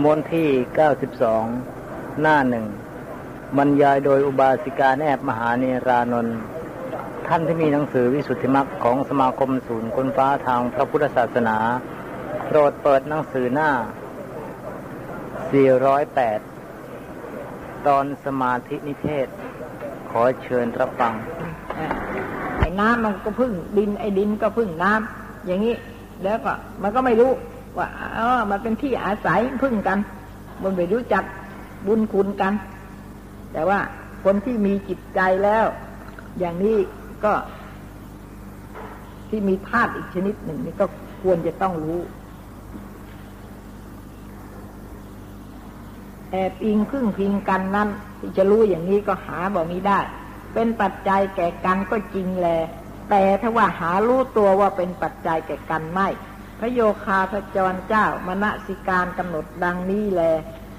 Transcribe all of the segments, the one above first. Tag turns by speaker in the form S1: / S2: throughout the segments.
S1: มนที่92หน้าหนึ่งบรรยายโดยอุบาสิกาแนบมหาเนรานนท์ท่านที่มีหนังสือวิสุทธิมรรคของสมาคมศูนย์คนฟ้าทางพระพุทธศาสนา โปรดเปิดหนังสือหน้า 408 ตอนสมาธินิเทศ ขอเชิญรับฟัง
S2: ไอ้น้ำมันก็พึ่งดินไอ้ดินก็พึ่งน้ำอย่างนี้ แล้วก็มันก็ไม่รู้ ว่าอ๋อมันเป็นที่อาศัยพึ่งกันมันไม่รู้จักบุญคุณกัน แต่ว่าคนที่มีจิตใจแล้ว อย่างนี้ก็ที่มีธาตุอีกชนิดหนึ่งนี่ก็ควรจะต้องรู้ แอบอิงพึ่งพิงกันนั้นที่จะรู้อย่างนี้ก็หาบ่มีได้ เป็นปัจจัยแก่กันก็จริงแล แต่ถ้าว่าหารู้ตัวว่าเป็นปัจจัยแก่กันไม่ พระโยคาพระจรเจ้ามณสิการกำหนดดังนี้แล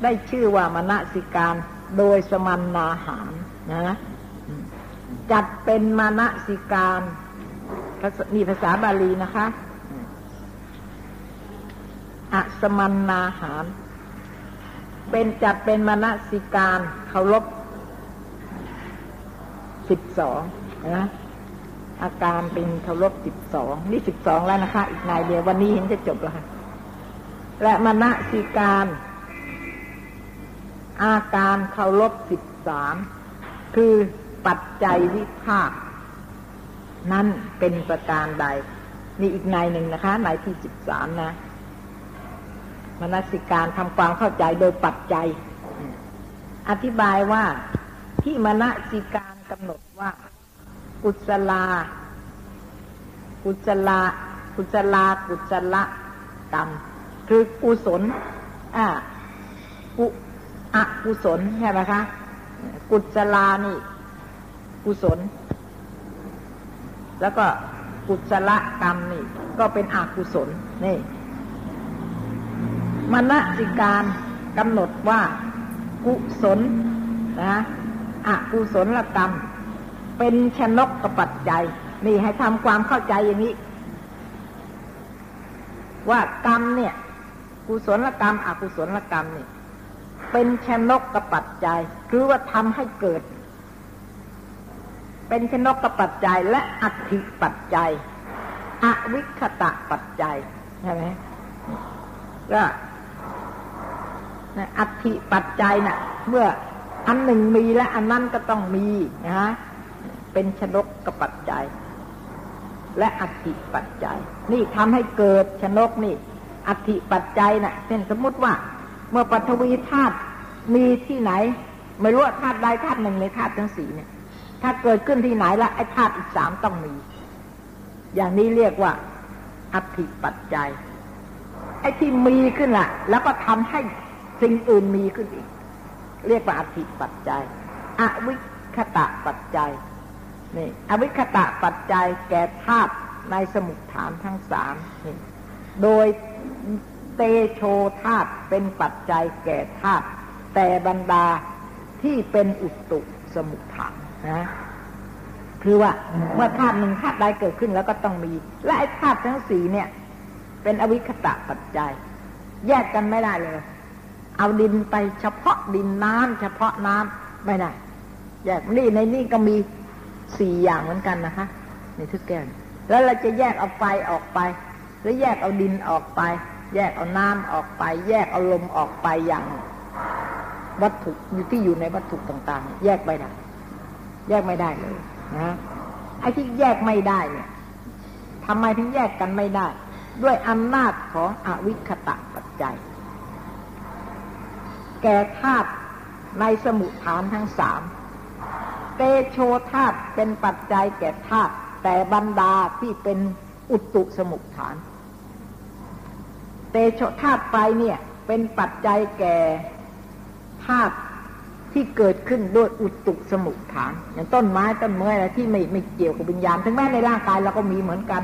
S2: ได้ชื่อว่ามณสิการโดยสมันนาหารนะจัดเป็นมณสิการนี่ภาษาบาลีนะคะอะสมันนาหาร เป็นจัดเป็นมณสิการเคารพสิบสองนะ อาการเป็นเคารพสิบสองนี่สิบสองแล้วนะคะ อีกนายเดียววันนี้เห็นจะจบแล้วค่ะ และมณสิการ อาการเคารพสิบสามคือปัจจัยวิภาค นั้นเป็นประการใดนี่อีกนายหนึ่งนะคะนายที่สิบสามนะมนสิการทำความเข้าใจโดยปัจจัย อธิบายว่าที่มณสิการกำหนดว่า กุศลา กุศลา กุศลา กุศลกรรม คือกุศลอ่ากุอกุศลใช่ไหมคะ กุศลานี่ กุศล แล้วก็กุศลกรรมนี่ ก็เป็นอกุศลนี่มณสิการกำหนดว่า กุศลนะอกุศลกรรม เป็นชนกกปัจจัย นี่ให้ทำความเข้าใจอย่างนี้ ว่ากรรมเนี่ย กุศลกรรม อกุศลกรรมนี่เป็นชนกกปัจจัย คือว่าทำให้เกิด เป็นชนกกปัจจัย และอัติปัจจัย อวิคตะปัจจัยใช่ไหมก็อัติปัจจัยนะ่ะ เมื่ออันหนึ่งมีและอันนั้นก็ต้องมีนะฮะ เป็นชนกกปัจจัย และอัติปัจจัย นี่ทำให้เกิดชนกนี่อัติปัจจัยนะ่ะเช่นสมมติว่า เมื่อปฐวีธาตุมีที่ไหน ไม่รู้ธาตุใดธาตุหนึ่งในธาตุทั้งสี่เนี่ย ถ้าเกิดขึ้นที่ไหนละไอ้ธาตุอีกสามต้องมี อย่างนี้เรียกว่าอัติปัจจัยไอ้ที่มีขึ้นละแล้วก็ทำให้สิ่งอื่นมีขึ้นอีก เรียกว่าอธิปัจจัย อวิคตะปัจจัย นี่อวิคตะปัจจัยแก่ธาตุในสมุทฐานทั้งสามนี่โดยเตโชธาตุเป็นปัจจัยแก่ธาตุแต่บรรดาที่เป็นอุตุสมุทฐานนะคือว่าเมื่อธาตุหนึ่งธาตุใดเกิดขึ้นแล้วก็ต้องมี และไอ้ธาตุทั้งสี่เนี่ย เป็นอวิคตะปัจจัย แยกกันไม่ได้เลย เอาดินไปเฉพาะดินน้ำเฉพาะน้ำไม่ได้แยกนี่ในนี่ก็มี สี่อย่างเหมือนกันนะคะ ในทุกแก้วแล้วเราจะแยกเอาไฟออกไปหรือแยกเอาดินออกไป แยกเอาน้ำออกไป แยกเอาลมออกไปอย่างวัตถุอยู่ที่อยู่ในวัตถุต่าง ๆ แยกไม่ได้ แยกไม่ได้เลยนะไอ้ที่แยกไม่ได้เนี่ยทำไมถึงแยกกันไม่ได้ ด้วยอำนาจของอวิคตะปัจจัย แก่ธาตุในสมุทฐานทั้งสาม เตโชธาตุเป็นปัจจัยแก่ธาตุแต่บรรดาที่เป็นอุตุสมุทฐาน เตโชธาตุไฟเนี่ยเป็นปัจจัยแก่ธาตุที่เกิดขึ้นด้วยอุตุสมุทฐาน อย่างต้นไม้ต้นเมื่ออะไรที่ไม่ไม่เกี่ยวกับวิญญาณ ถึงแม้ในร่างกายเราก็มีเหมือนกัน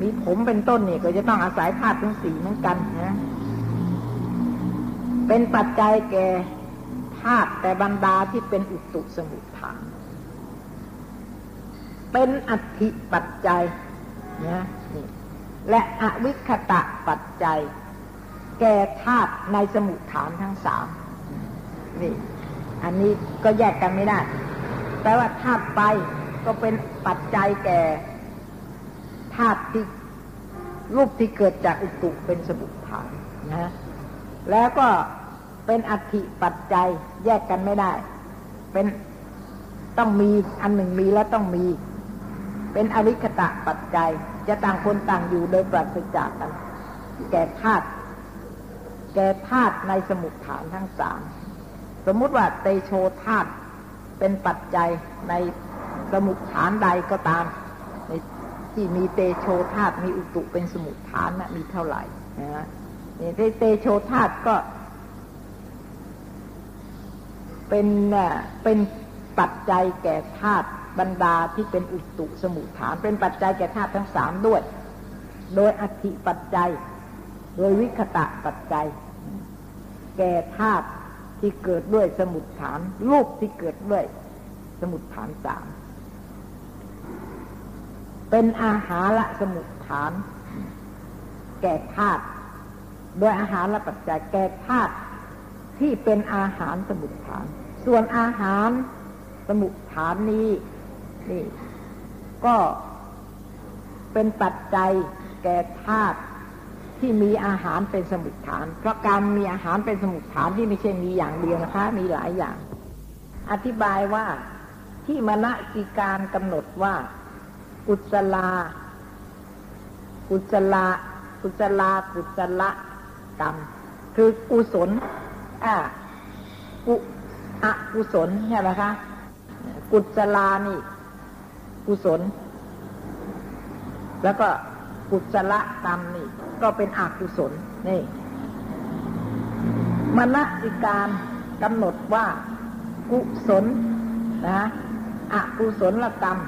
S2: มีผมเป็นต้นเนี่ยก็จะต้องอาศัยธาตุทั้งสี่เหมือนกันนะเป็นปัจจัยแก่ ธาตุแต่บรรดาที่เป็นอุตุสมุทฐานเป็นอัติปัจจัยนะนี่และอวิคตะปัจจัย แก่ธาตุในสมุทฐานทั้งสามนี่อันนี้ก็แยกกันไม่ได้แปลว่าธาตุไฟก็เป็นปัจจัยแก่ธาตุที่รูปที่เกิดจากอุตุเป็นสมุทฐานนะ แล้วก็ เป็นอธิปัจจัยแยกกันไม่ได้ เป็นต้องมีอันหนึ่งมีแล้วต้องมี เป็นอวิคตะปัจจัย จะต่างคนต่างอยู่โดยปราศจากกัน แก่ธาตุแก่ธาตุในสมุทฐานทั้งสามสมมุติว่าเตโชธาตุเป็นปัจจัยในสมุทฐานใดก็ตามในที่มีเตโชธาตุมีอุตุเป็นสมุทฐานนะมีเท่าไหร่นะนี่เตโชธาตุก็ เป็นเป็นปัจจัยแก่ธาตุบรรดาที่เป็นอุตุสมุทฐาน เป็นปัจจัยแก่ธาตุทั้งสามด้วย โดยอธิปัจจัย โดยวิคตะปัจจัย แก่ธาตุที่เกิดด้วยสมุทฐานรูปที่เกิดด้วยสมุทฐานสามเป็นอาหารละสมุทฐาน แก่ธาตุโดยอาหารละปัจจัยแก่ธาตุ ที่เป็นอาหารสมุทฐาน ส่วนอาหารสมุทฐานนี้นี่ ก็เป็นปัจจัยแก่ธาตุที่มีอาหารเป็นสมุทฐาน เพราะการมีอาหารเป็นสมุทฐานที่ไม่ใช่มีอย่างเดียวนะคะ มีหลายอย่าง อธิบายว่าที่มณสิการกำหนดว่า กุศลา กุศลา กุศลา กุศลกรรม คือกุศล อ่ากุอกุศลใช่ไหมคะกุศลานี่ กุศล แล้วก็กุศลกรรมนี่ ก็เป็นอกุศลนี่มณสิการกำหนดว่า กุศลนะอกุศลกรรม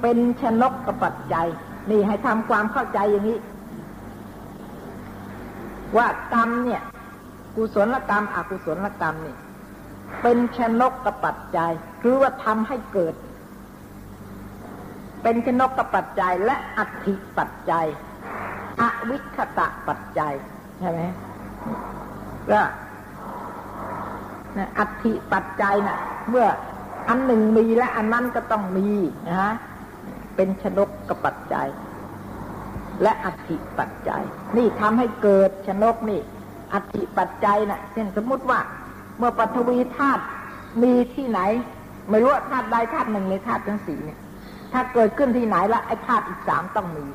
S2: เป็นชนกกปัจจัย นี่ให้ทำความเข้าใจอย่างนี้ ว่ากรรมเนี่ย กุศลกรรมอกุศลกรรมนี่ เป็นชนกกปัจจัยคือว่าทำให้เกิด เป็นชนกกปัจจัยและอัติปัจจัยอวิคตะปัจจัยใช่ไหมก็อัติปัจจัยนะ่ะ เมื่ออันหนึ่งมีและอันนั้นก็ต้องมีนะฮะเป็นชนกกปัจจัย และอัติปัจจัย นี่ทำให้เกิดชนกนี่ อัติปัจจัยนะ่ะเช่นสมมุติว่า เมื่อปฐวีธาตุมีที่ไหน ไม่รู้ธาตุใดธาตุหนึ่งในธาตุทั้งสี่เนี่ย ถ้าเกิดขึ้นที่ไหนละไอ้ธาตุอีกสามต้องมี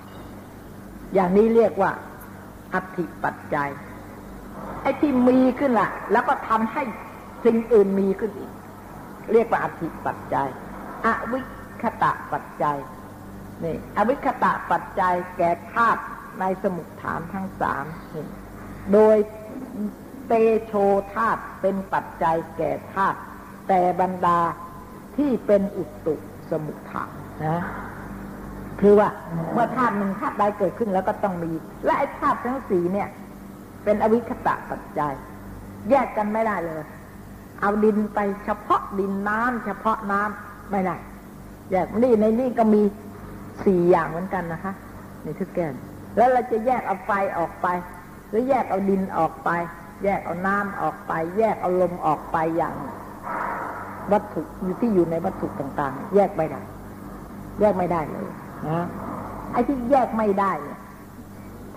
S2: อย่างนี้เรียกว่า อัติปัจจัย ไอ้ที่มีขึ้นละแล้วก็ทำให้สิ่งอื่นมีขึ้นอีก เรียกว่าอัติปัจจัย อวิคตะปัจจัยนี่อวิคตะปัจจัยแก่ธาตุในสมุทฐานทั้งสาม โดย เตโชธาตุเป็นปัจจัยแก่ธาตุแต่บรรดาที่เป็นอุตุสมุทฐานนะคือว่าเมื่อธาตุหนึ่งธาตุใดเกิดขึ้นแล้วก็ต้องมี และไอ้ธาตุทั้งสี่เนี่ย เป็นอวิคตะปัจจัย แยกกันไม่ได้เลย เอาดินไปเฉพาะดินน้ำเฉพาะน้ำไม่ได้แยกนี่ในนี่ก็มีสี่อย่างเหมือนกันนะคะในทุกแกนแล้วเราจะแยกเอาไฟออกไป หรือแยกเอาดินออกไป แยกเอาน้ำออกไป แยกเอาลมออกไปอย่าง วัตถุอยู่ที่อยู่ในวัตถุต่าง ๆ แยกไม่ได้ แยกไม่ได้เลยนะไอ้ที่แยกไม่ได้เนี่ย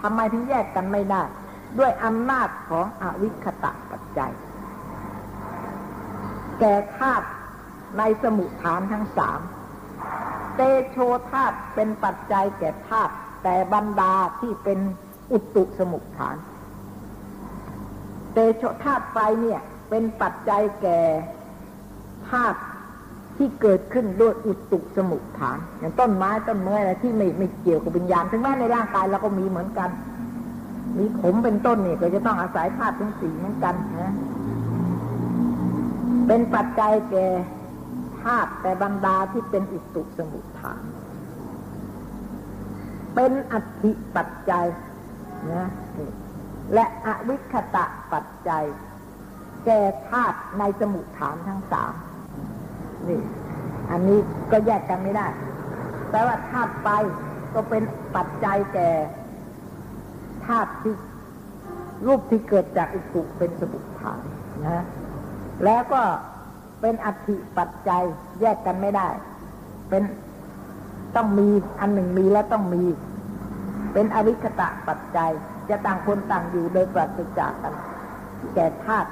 S2: ทำไมถึงแยกกันไม่ได้ ด้วยอำนาจของอวิคตะปัจจัย แก่ธาตุในสมุทฐานทั้งสามเตโชธาตุเป็นปัจจัยแก่ธาตุแต่บรรดาที่เป็น อุตุสมุทฐาน เตโชธาตุไฟเนี่ย เป็นปัจจัยแก่ธาตุที่เกิดขึ้นด้วยอุตุสมุทฐาน อย่างต้นไม้ต้นเมื่ออะไรที่ไม่ไม่เกี่ยวกับวิญญาณถึงแม้ในร่างกายเราก็มีเหมือนกัน มีผมเป็นต้นเนี่ยก็จะต้องอาศัยธาตุทั้งสี่เหมือนกันนะเป็นปัจจัยแก่ธาตุแต่บรรดาที่เป็นอุตุสมุทฐาน เป็นอธิปัจจัย นะและอวิคตะปัจจัย แก่ธาตุในสมุทฐานทั้งสามนี่อันนี้ก็แยกกันไม่ได้แต่ว่าธาตุไฟก็เป็นปัจจัยแก่ธาตุที่รูปที่เกิดจากอุตุเป็นสมุทฐานนะแล้วก็เป็นอธิปัจจัยแยกกันไม่ได้ เป็นต้องมีอันหนึ่งมีแล้วต้องมี เป็นอวิคตะปัจจัย จะต่างคนต่างอยู่โดยปราศจากกัน แก่ธาตุ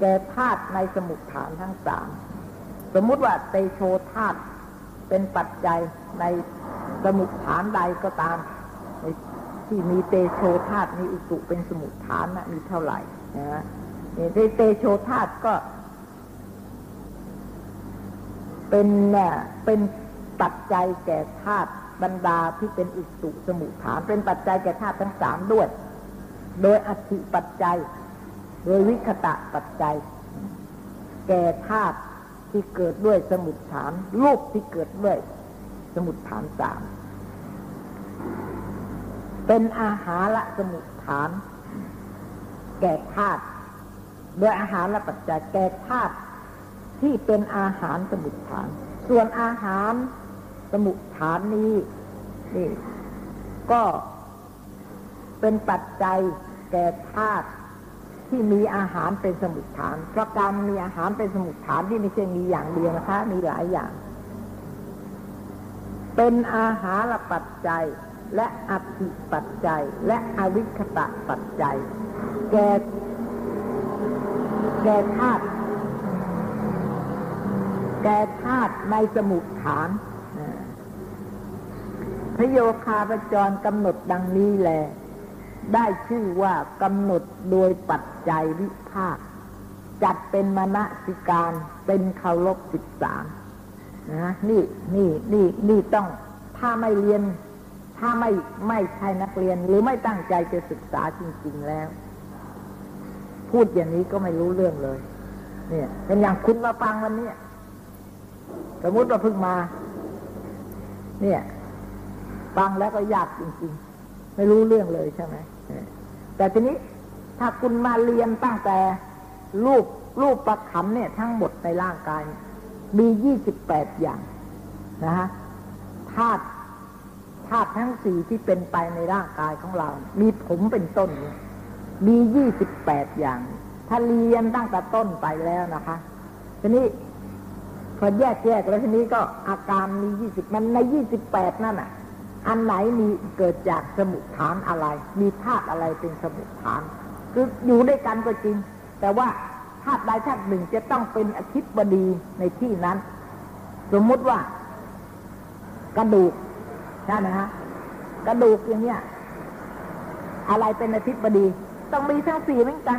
S2: แก่ธาตุในสมุทฐานทั้งสามสมมุติว่าเตโชธาตุเป็นปัจจัยในสมุทฐานใดก็ตาม ที่มีเตโชธาตุมีอุตุเป็นสมุทฐานนะมีเท่าไหร่นะเนี่ยเตโชธาตุก็ เป็นเนี่ยเป็นปัจจัยแก่ธาตุ บรรดาที่เป็นอุตุสมุทฐานเป็นปัจจัยแก่ธาตุทั้งสามด้วย โดยอธิปัจจัย โดยวิคตะปัจจัย แก่ธาตุที่เกิดด้วยสมุทฐานรูปที่เกิดด้วย สมุทฐานสามเป็นอาหารละสมุทฐาน แก่ธาตุโดยอาหารละปัจจัยแก่ธาตุที่เป็นอาหารสมุทฐาน ส่วนอาหาร สมุทฐานนี้นี่ก็เป็นปัจจัยแก่ธาตุที่มีอาหารเป็นสมุทฐาน เพราะการมีอาหารเป็นสมุทฐานที่ไม่ใช่มีอย่างเดียวนะคะ มีหลายอย่าง เป็นอาหารปัจจัย และอธิปัจจัย และอวิคตะปัจจัย แก่แก่ธาตุแก่ธาตุในสมุทฐาน พระโยคาประจรกำหนดดังนี้แล ได้ชื่อว่ากำหนดโดยปัจจัยวิภาค จัดเป็นมณสิการเป็นเคารพสิบสามนะนี่นี่นี่นี่ต้องถ้าไม่เรียน ถ้าไม่ไม่ใช่นักเรียน หรือไม่ตั้งใจจะศึกษาจริง ๆแล้ว พูดอย่างนี้ก็ไม่รู้เรื่องเลย เนี่ย เป็นอย่างคุณมาฟังวันนี้สมมติว่าเพิ่งมา เนี่ย ฟังแล้วก็ยากจริงๆ ไม่รู้เรื่องเลยใช่ไหมแต่ทีนี้ถ้าคุณมาเรียนตั้งแต่รูปรูปประคำเนี่ย ทั้งหมดในร่างกาย มียี่สิบแปดอย่างนะฮะธาตุธาตุทั้งสี่ที่เป็นไปในร่างกายของเรา มีผมเป็นต้น มียี่สิบแปดอย่าง ถ้าเรียนตั้งแต่ต้นไปแล้วนะคะ ทีนี้พอแยกแยกแล้วทีนี้ก็อาการมียี่สิบมันในยี่สิบแปดนั่นอะ อันไหนมีเกิดจากสมุทฐานอะไร มีธาตุอะไรเป็นสมุทฐาน คืออยู่ด้วยกันก็จริง แต่ว่าธาตุใดธาตุหนึ่งจะต้องเป็นอธิบดีในที่นั้น สมมุติว่ากระดูกใช่ไหมฮะกระดูกอย่างเนี้ยอะไรเป็นอธิบดี ต้องมีทั้งสี่เหมือนกัน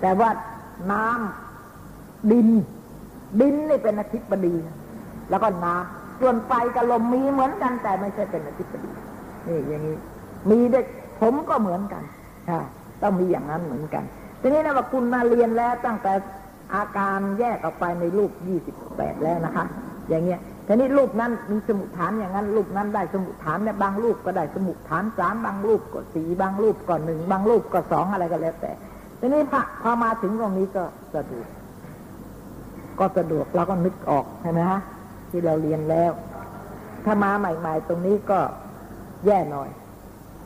S2: แต่ว่าน้ำดิน ดินนี่เป็นอธิบดี แล้วก็น้ำ ส่วนไฟกับลมมีเหมือนกันแต่ไม่ใช่เป็นอธิบดีนี่อย่างนี้ มีเด็กผมก็เหมือนกันต้องมีอย่างนั้นเหมือนกันทีนี้นะว่าคุณมาเรียนแล้วตั้งแต่อาการแยกออกไปในรูปยี่สิบแปดแล้วนะคะ อย่างเงี้ยทีนี้รูปนั้นมีสมุทฐานอย่างนั้น รูปนั้นได้สมุทฐานเนี่ยบางรูปก็ได้สมุทฐานสามบางรูปก็สี่บางรูปก็หนึ่งบางรูปก็สองอะไรก็แล้วแต่ทีนี้พอพอมาถึงตรงนี้ก็สะดวกก็สะดวกเราก็นึกออกใช่ไหมฮะ ที่เราเรียนแล้ว ถ้ามาใหม่ ๆ ตรงนี้ก็แย่หน่อย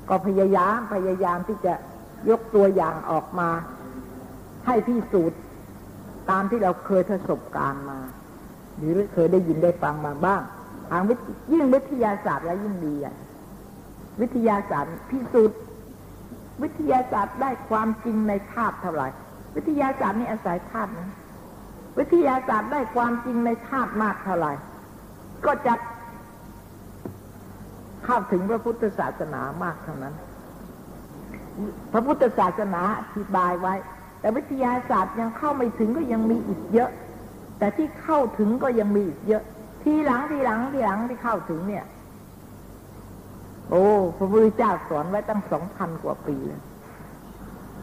S2: ก็พยายามพยายามที่จะยกตัวอย่างออกมา ให้พิสูจน์ตามที่เราเคยประสบการณ์มา หรือเคยได้ยินได้ฟังมาบ้างทางวิยิ่งวิทยาศาสตร์แล้วยิ่งดีอะวิทยาศาสตร์พิสูจน์วิทยาศาสตร์ได้ความจริงในธาตุเท่าไหร่ วิทยาศาสตร์นี่อาศัยธาตุนะ วิทยาศาสตร์ได้ความจริงในธาตุมากเท่าไหร่ ก็จะเข้าถึงพระพุทธศาสนามากเท่านั้น พระพุทธศาสนาอธิบายไว้ แต่วิทยาศาสตร์ยังเข้าไม่ถึงก็ยังมีอีกเยอะ แต่ที่เข้าถึงก็ยังมีอีกเยอะ ทีหลังทีหลังทีหลังที่เข้าถึงเนี่ย โอ้พระพุทธเจ้าสอนไว้ตั้งสองพันกว่าปีแล้ว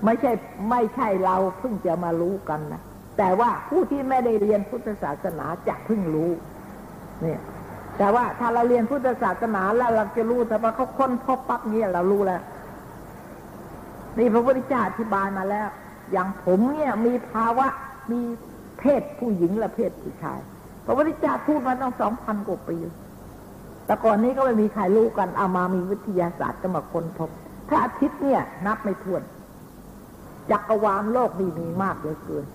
S2: ไม่ใช่ไม่ใช่เราเพิ่งจะมารู้กันนะแต่ว่าผู้ที่ไม่ได้เรียนพุทธศาสนาจะเพิ่งรู้ เนี่ย แต่ว่าถ้าเราเรียนพุทธศาสนาแล้วเราจะรู้แต่ว่าเขาค้นพบปั๊บเนี่ยเรารู้แล้วนี่พระพุทธเจ้าอธิบายมาแล้ว อย่างผมเนี่ยมีภาวะมีเพศผู้หญิงและเพศผู้ชาย พระพุทธเจ้าพูดมาตั้งสองพันกว่าปีแต่ก่อนนี้ก็ไม่มีใครรู้กันเอามามีวิทยาศาสตร์ก็มาค้นพบพระอาทิตย์เนี่ย นับไม่ถ้วน จักรวาลโลกดีมีมากเหลือเกิน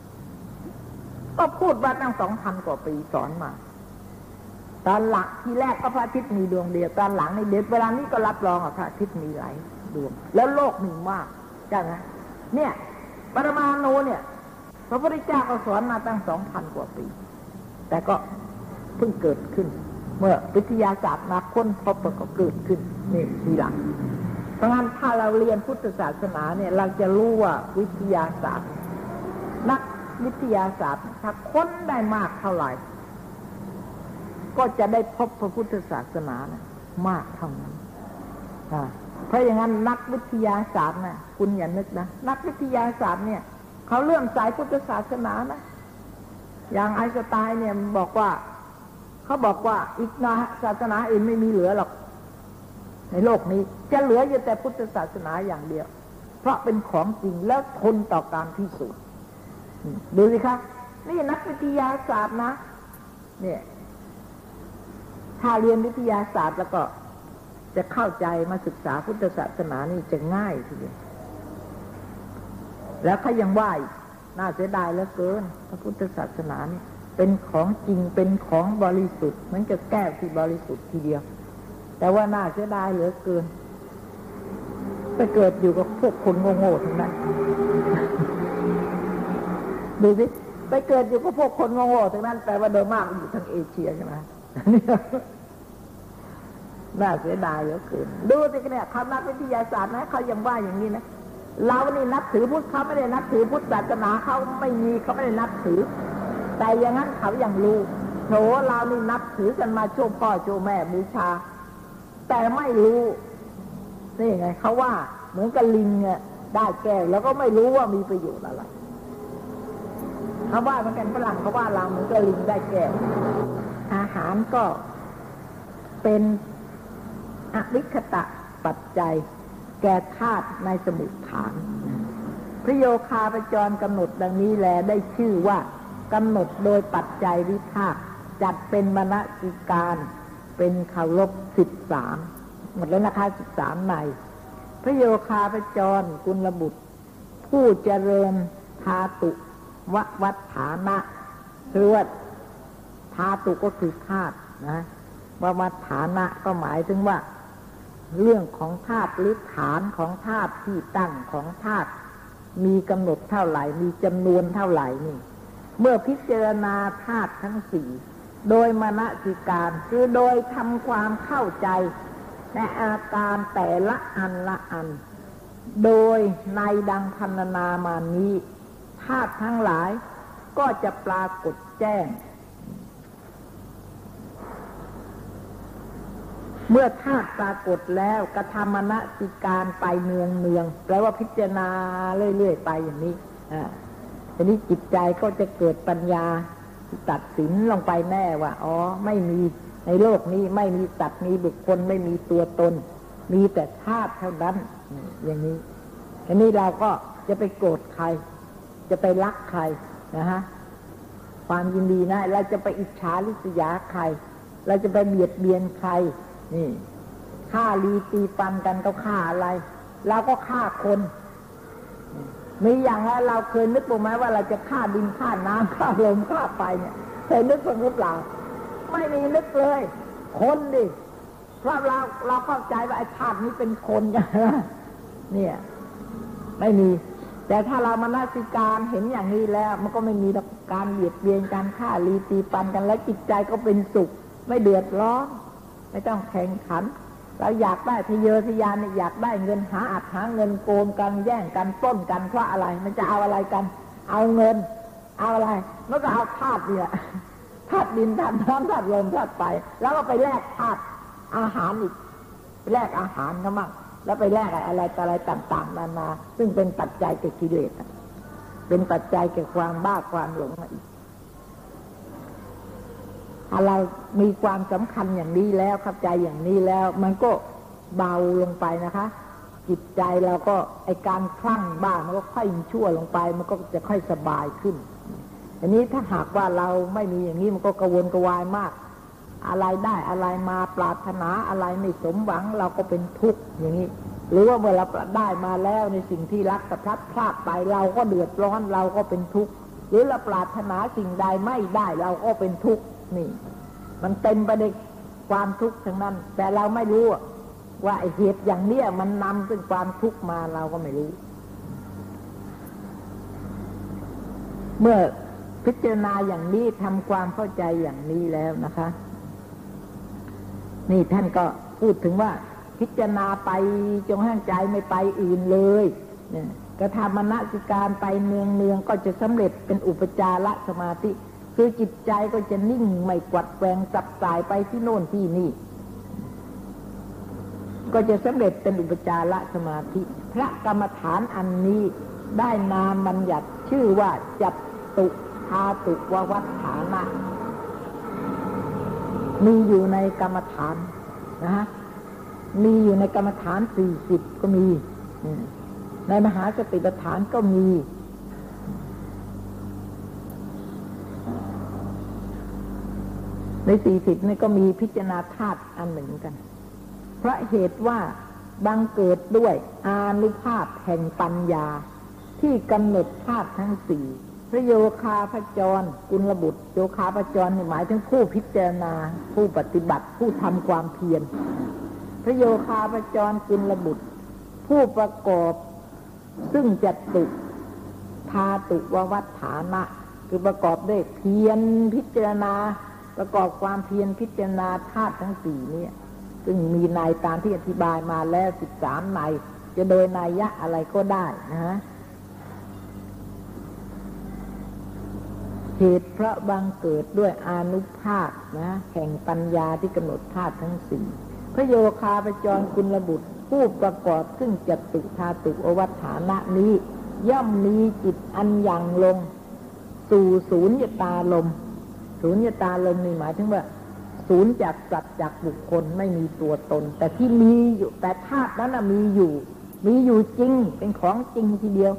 S2: ก็พูดว่าตั้งสองพันกว่าปีสอนมา ตอนหลักที่แรกก็พระอาทิตย์มีดวงเดียวตอนหลังในเดือนเวลานี้ก็รับรองว่าพระอาทิตย์มีหลายดวง แล้วโลกมีมากใช่ไหมเนี่ยปรมาณูเนี่ย พระพุทธเจ้าก็สอนมาตั้งสองพันกว่าปี แต่ก็เพิ่งเกิดขึ้น เมื่อวิทยาศาสตร์มาค้นพบก็เกิดขึ้นนี่ทีหลังเพราะงั้นถ้าเราเรียนพุทธศาสนาเนี่ยเราจะรู้ว่าวิทยาศาสตร์ นักวิทยาศาสตร์ถ้าค้นได้มากเท่าไหร่ ก็จะได้พบพระพุทธศาสนานะมากเท่านั้นเพราะอย่างนั้นนักวิทยาศาสตร์นะคุณอย่านึกนะนักวิทยาศาสตร์เนี่ยเขาเลื่อมสายพุทธศาสนานะอย่างไอสไตน์เนี่ยบอกว่าเขาบอกว่าอีกนะศาสนาอื่นไม่มีเหลือหรอก ในโลกนี้ จะเหลืออยู่แต่พุทธศาสนาอย่างเดียว เพราะเป็นของจริงแล้วทนต่อการพิสูจน์ดูสิครับนี่นักวิทยาศาสตร์นะ เนี่ย ถ้าเรียนวิทยาศาสตร์แล้วก็จะเข้าใจมาศึกษาพุทธศาสนานี่จะง่ายทีเดียวแล้วเขายังว่าน่าเสียดายเหลือเกิน พระพุทธศาสนานี่เป็นของจริงเป็นของบริสุทธิ์มันจะแก้ที่บริสุทธิ์ทีเดียว แต่ว่าน่าเสียดายเหลือเกินไปเกิดอยู่กับพวกคนโง่ๆทั้งนั้นดูสิไปเกิดอยู่กับพวกคนโง่ๆทั้งนั้นแต่ว่าโดยมากอยู่ทางเอเชียใช่ไหม น่าเสียดายเหลือเกินดูสิเนี่ยคำนักวิทยาศาสตร์นะเขายังว่าอย่างนี้นะเรานี่นับถือพุทธเขาไม่ได้นับถือพุทธศาสนาเขาไม่มีเขาไม่ได้นับถือ แต่อย่างนั้นเขายังรู้โถเรานี่นับถือกันมาช่วพ่อช่วแม่บูชา แต่ไม่รู้นี่ไงเขาว่า เหมือนกับลิงเนี่ยได้แก้วแล้วก็ไม่รู้ว่ามีประโยชน์อะไรเขาว่าเหมือนกันฝรั่งเขาว่าเราเหมือนกับลิงได้แก้ว อาหารก็เป็นอวิคตะปัจจัย แก่ธาตุในสมุทฐาน พระโยคาประจรกำหนดดังนี้แลได้ชื่อว่ากำหนดโดยปัจจัยวิภาคจัดเป็นมณสิการ เป็นขาวลบสิบสามหมดแล้วนะคะสิบสามในพระโยคาประจรกุลบุตร ผู้เจริญทาตุววัฏฐานะคือว่า ทาตุก็คือธาตุนะววัฏฐานะก็หมายถึงว่า เรื่องของธาตุหรือฐานของธาตุที่ตั้งของธาตุมีกำหนดเท่าไหร่ มีจำนวนเท่าไหร่นี่ เมื่อพิจารณาธาตุทั้งสี่โดยมณสิการคือโดยทำความเข้าใจในอาการแต่ละอันละอัน โดยในดังพันนามานี้ธาตุทั้งหลายก็จะปรากฏแจ้ง เมื่อธาตุปรากฏแล้วกระทำมณสิการไปเนืองเนืองแปลว่าพิจารณาเรื่อยๆไปอย่างนี้อ่าทีนี้จิตใจก็จะเกิดปัญญาตัดสินลงไปแน่ว่าอ๋อ ไม่มีในโลกนี้ไม่มีสัตว์มีบุคคลไม่มีตัวตน มีแต่ธาตุเท่านั้น อย่างนี้ทีนี้เราก็จะไปโกรธใคร จะไปรักใครนะฮะความยินดีนะ เราจะไปอิจฉาริษยาใคร เราจะไปเบียดเบียนใคร นี่ฆ่าลีตีปันกันก็ฆ่าอะไร เราก็ฆ่าคนมีอย่างไรเราเคยนึกบ้างไหมว่าเราจะฆ่าดินฆ่าน้ำฆ่าลมฆ่าไฟเนี่ยเคยนึกบ้างหรือเปล่า ไม่มีนึกเลย คนดิเพราะเราเราเข้าใจว่าไอ้ชาตินี้เป็นคนกันเนี่ย ไม่มี แต่ถ้าเรามานาสิการเห็นอย่างนี้แล้ว มันก็ไม่มีการเบียดเบียนการฆ่าลีตีปันกันและจิตใจก็เป็นสุข ไม่เดือดร้อน ไม่ต้องแข่งขัน เราอยากได้ทะเยอทะยานอยากได้เงินหาอัดหาเงินโกงกันแย่งกันต้นกันเพราะอะไร มันจะเอาอะไรกัน เอาเงิน เอาอะไรมันก็เอาธาตุเนี่ยธาตุดินธาตุน้ำธาตุลมธาตุไฟแล้วก็ไปแลกธาตุอาหารอีกแลกอาหารก็มั่งแล้วไปแลกอะไรอะไรต่างๆนานาซึ่งเป็นปัจจัยแก่กิเลสเป็นปัจจัยแก่ความบ้าความหลงอีก อะไรมีความสำคัญอย่างนี้แล้วเข้าใจอย่างนี้แล้ว มันก็เบาลงไปนะคะ จิตใจเราก็ไอการคลั่งบ้ามันก็ค่อยชั่วลงไป มันก็จะค่อยสบายขึ้น อันนี้ถ้าหากว่าเราไม่มีอย่างนี้มันก็กระวนกระวายมาก อะไรได้อะไรมาปรารถนาอะไรไม่สมหวังเราก็เป็นทุกข์อย่างนี้ หรือว่าเมื่อเราได้มาแล้วในสิ่งที่รักกับพลัดพลาดไปเราก็เดือดร้อนเราก็เป็นทุกข์หรือเราปรารถนาสิ่งใดไม่ได้เราก็เป็นทุกข์ นี่ มันเต็มไปด้วยความทุกข์ทั้งนั้น แต่เราไม่รู้ว่าไอเหตุอย่างเนี้ยมันนำซึ่งความทุกข์มาเราก็ไม่รู้ เมื่อพิจารณาอย่างนี้ทำความเข้าใจอย่างนี้แล้วนะคะ นี่ท่านก็พูดถึงว่า พิจารณาไปจงห้างใจไม่ไปอื่นเลยเนี่ยกระทำมณสิการไปเนืองเนืองก็จะสำเร็จเป็นอุปจารสมาธิ คือจิตใจก็จะนิ่งไม่กวัดแกงจับสายไปที่โน่นที่นี่ ก็จะสำเร็จเป็นอุปจารสมาธิ พระกรรมฐานอันนี้ได้นามบัญญัติชื่อว่าจับตุทาตุววัฏฐานะ มีอยู่ในกรรมฐานนะฮะมีอยู่ในกรรมฐานสี่สิบก็มี ในมหาสติปัฏฐานก็มี ในสี่สิบนี่ก็มีพิจารณาธาตุอันหนึ่งกัน เพราะเหตุว่าบังเกิดด้วยอานุภาพแห่งปัญญา ที่กำหนดธาตุทั้งสี่พระโยคาพจร กุลบุตร โยคาพจรหมายถึงผู้พิจารณา ผู้ปฏิบัติผู้ทำความเพียรพระโยคาพจรกุลบุตร ผู้ประกอบซึ่งจัตุทาตุววัฏฐานะ คือประกอบด้วยเพียรพิจารณา ประกอบความเพียรพิจารณาธาตุทั้งสี่นี่ยซึ่งมีในตามที่อธิบายมาแล้วสิบสามในจะโดยนัยยะอะไรก็ได้นะฮะเหตุเพราะบังเกิดด้วยอนุภาคนะแห่งปัญญาที่กำหนดธาตุทั้งสี่พระโยคาประจรกุลบุตรผู้ประกอบซึ่งจตุธาตุอวัฏฐานะนี้ ย่อมมีจิตอันยังลง สู่ศูนย์ยตาลม ศูนย์ตาลมนี่หมายถึงว่า ศูนย์จากสัตว์จากบุคคลไม่มีตัวตน แต่ที่มีอยู่แต่ธาตุนั้นมีอยู่ มีอยู่จริงเป็นของจริงทีเดียว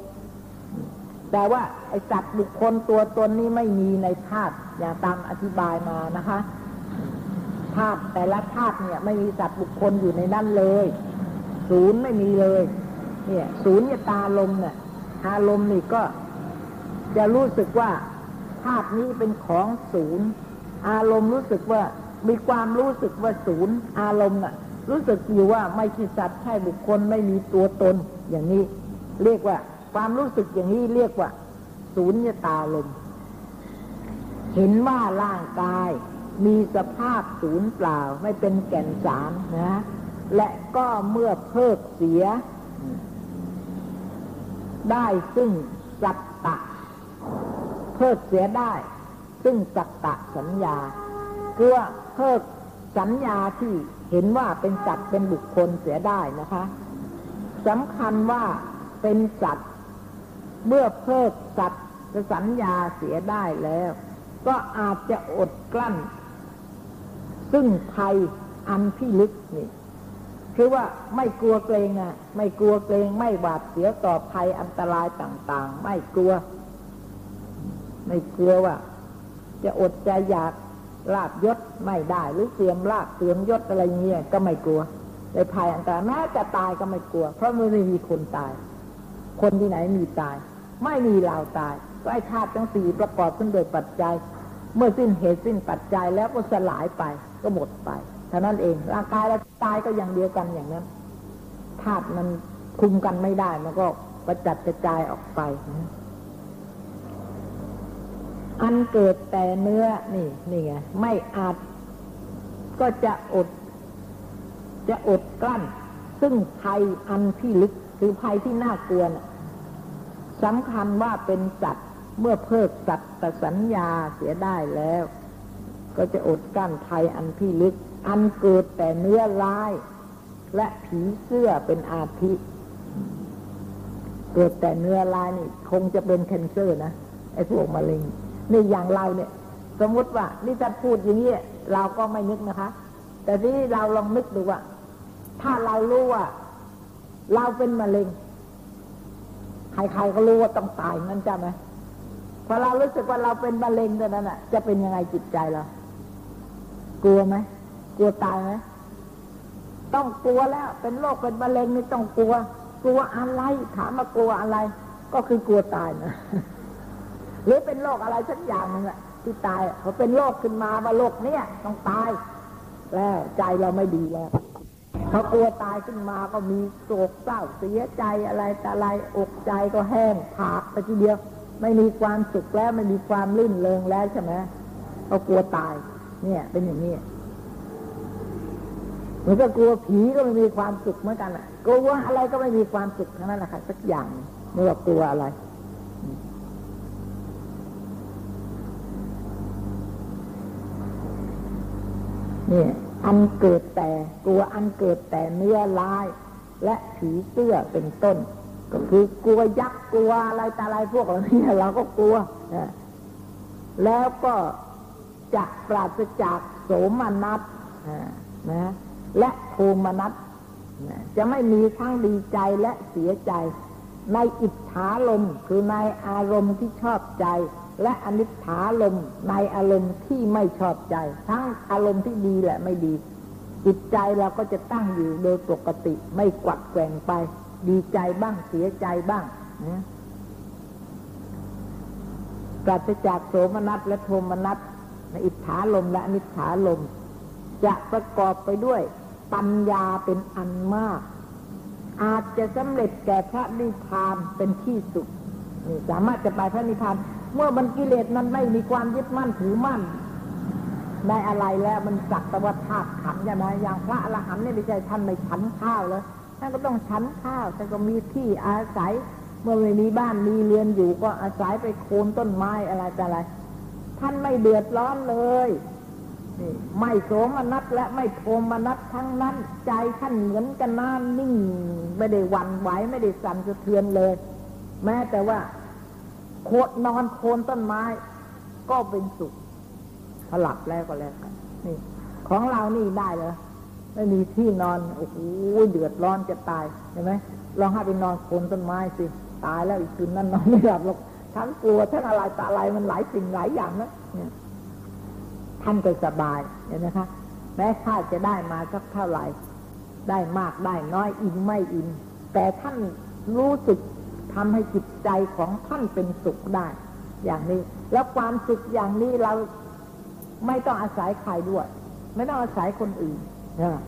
S2: แต่ว่าไอสัตว์บุคคลตัวตนนี้ไม่มีในธาตุอย่างตามอธิบายมานะคะธาตุแต่ละธาตุเนี่ย ไม่มีสัตว์บุคคลอยู่ในนั้นเลย ศูนย์ไม่มีเลย เนี่ย ศูนย์เนี่ยตาลมเนี่ยตาลมนี่ก็จะรู้สึกว่า ธาตุนี้เป็นของศูนย์ อารมณ์รู้สึกว่ามีความรู้สึกว่าศูนย์ อารมณ์น่ะ รู้สึกอยู่ว่าไม่ใช่สัตว์ใช่บุคคลไม่มีตัวตนอย่างนี้ เรียกว่า ความรู้สึกอย่างนี้เรียกว่า ศูนย์ตาลมเห็นว่าร่างกายมีสภาพศูนย์เปล่า ไม่เป็นแก่นสารนะ และก็เมื่อเพิกเสีย ได้ซึ่งสัตตะ เพิกเสียได้ ซึ่งสัตตะสัญญาคือว่าเพิกสัญญาที่เห็นว่าเป็นสัตว์เป็นบุคคลเสียได้นะคะสำคัญว่าเป็นสัตว์เมื่อเพิกสัตว์สัญญาเสียได้แล้ว ก็อาจจะอดกลั้น ซึ่งภัยอันพิลึกนี่คือว่าไม่กลัวเกรงอะ ไม่กลัวเกรงไม่บาดเสียต่อภัยอันตรายต่าง ๆ ไม่กลัว ไม่กลัวว่า จะอดใจอยากลาบยศไม่ได้หรือเตรียมลาบเตรียมยศอะไรเงี้ยก็ไม่กลัวในภัยอันตรายแม้จะตายก็ไม่กลัว เพราะมันไม่มีคนตาย คนที่ไหนมีตาย ไม่มีเราตายก็ไอ้ธาตุทั้งสี่ประกอบขึ้นโดยปัจจัย เมื่อสิ้นเหตุสิ้นปัจจัยแล้วก็สลายไปก็หมดไปเท่านั้นเองร่างกายเราตายก็อย่างเดียวกันอย่างนั้นธาตุมันคุมกันไม่ได้มันก็ประจัดกระจายออกไป อันเกิดแต่เนื้อนี่นี่ไงไม่อาจก็จะอด จะอดกลั้น ซึ่งภัยอันที่ลึกคือภัยที่น่ากลัวนะสำคัญว่าเป็นสัตว์เมื่อเพิกสัตว์สัญญาเสียได้แล้ว ก็จะอดกั้นภัยอันพี่ลึก อันเกิดแต่เนื้อร้าย และผีเสื้อเป็นอาทิเกิดแต่เนื้อร้ายนี่ คงจะเป็นแคนเซอร์นะ ไอ้พวกมะเร็ง นี่อย่างเราเนี่ย สมมติว่านี่จะพูดอย่างนี้เราก็ไม่นึกนะคะ แต่ที่เราลองนึกดูว่า ถ้าเรารู้ว่า เราเป็นมะเร็ง ใครๆก็รู้ว่าต้องตายนั่นใช่ไหมพอเรารู้สึกว่าเราเป็นมะเร็งตอนนั้นอะ จะเป็นยังไงจิตใจเรากลัวไหมกลัวตายไหมต้องกลัวแล้ว เป็นโรคเป็นมะเร็งนี่ต้องกลัว กลัวอะไรถามมากลัวอะไร ก็คือกลัวตายนะ หรือเป็นโรคอะไรสักอย่างหนึงอะที่ตายพอเป็นโรคขึ้นมาว่าโรคเนี้ยต้องตาย แล้วใจเราไม่ดีแล้วพอกลัวตายขึ้นมาก็มีโศกเศร้าเสียใจอะไรแต่อะไรอกใจก็แห้งผากไปทีเดียว ไม่มีความสุขแล้วไม่มีความลื่นเริงแล้วใช่ไหมก็กลัวตาย เนี่ย เป็นอย่างนี้เหมือนก็กลัวผีก็ไม่มีความสุขเหมือนกันอะกลัวอะไรก็ไม่มีความสุขทั้งนั้นแหละค่ะสักอย่างไม่ว่ากลัวอะไร นี่ยอันเกิดแต่กลัวอันเกิดแต่เนื้อลาย และผีเสื้อเป็นต้น ก็คือกลัวยักษ์กลัวอะไรตาอะไรพวกเหล่านี้เราก็กลัวแล้วก็จะปราศจากโสมนัสนะและโทมนัสจะไม่มีทั้งดีใจและเสียใจ ในอิจฉาลมคือในอารมณ์ที่ชอบใจ และอนิจฐาลมในอารมณ์ที่ไม่ชอบใจ ทั้งอารมณ์ที่ดีและไม่ดี จิตใจเราก็จะตั้งอยู่โดยปกติไม่กวัดแกว่งไป ดีใจบ้างเสียใจบ้างนะปราศจากโสมนัสและโทมนัสในอิทธาลมและอนิจฐาลม จะประกอบไปด้วยปัญญาเป็นอันมาก อาจจะสำเร็จแก่พระนิพพานเป็นที่สุดนี่สามารถจะไปพระนิพพาน เมื่อมันกิเลสมันไม่มีความยึดมั่นถือมั่นในอะไรแล้วมันสักแตว่าธาตุขันธ์ใช่ไหมอย่างพระอรหันต์เนี่ยไม่ใช่ท่านไม่ฉันข้าวเลยท่านก็ต้องฉันข้าวแต่ก็มีที่อาศัย เมื่อไม่มีบ้านมีเรือนอยู่ก็อาศัยไปโคนต้นไม้อะไรแต่อะไร ท่านไม่เดือดร้อนเลยไม่โสมนัสและไม่โทมนัสทั้งนั้น ใจท่านเหมือนกันน้านิ่ง ไม่ได้หวั่นไหวไม่ได้สั่นสะเทือนเลย แม้แต่ว่า โคดนอนโคนต้นไม้ ก็เป็นสุขถ้าหลับแล้วก็แล้วกันนี่ ของเรานี่ได้เหรอไม่มีที่นอนโอ้โหเดือดร้อนจะตายเห็นไหมลองให้ไปนอนโคนต้นไม้สิตายแล้วอีกคืนนั้นนอนไม่หลับหรอกทั้งกลัวทั้งอะไรตาอะไรมันหลายสิ่งหลายอย่างนะเนี่ยท่านก็สบายเห็นไหมคะแม้ข้าจะได้มาสักเท่าไหร่ ได้มากได้น้อยอิ่มไม่อิ่มแต่ท่านรู้สึก ทำให้จิตใจของท่านเป็นสุขได้ อย่างนี้ แล้วความสุขอย่างนี้เราไม่ต้องอาศัยใครด้วย ไม่ต้องอาศัยคนอื่นนะ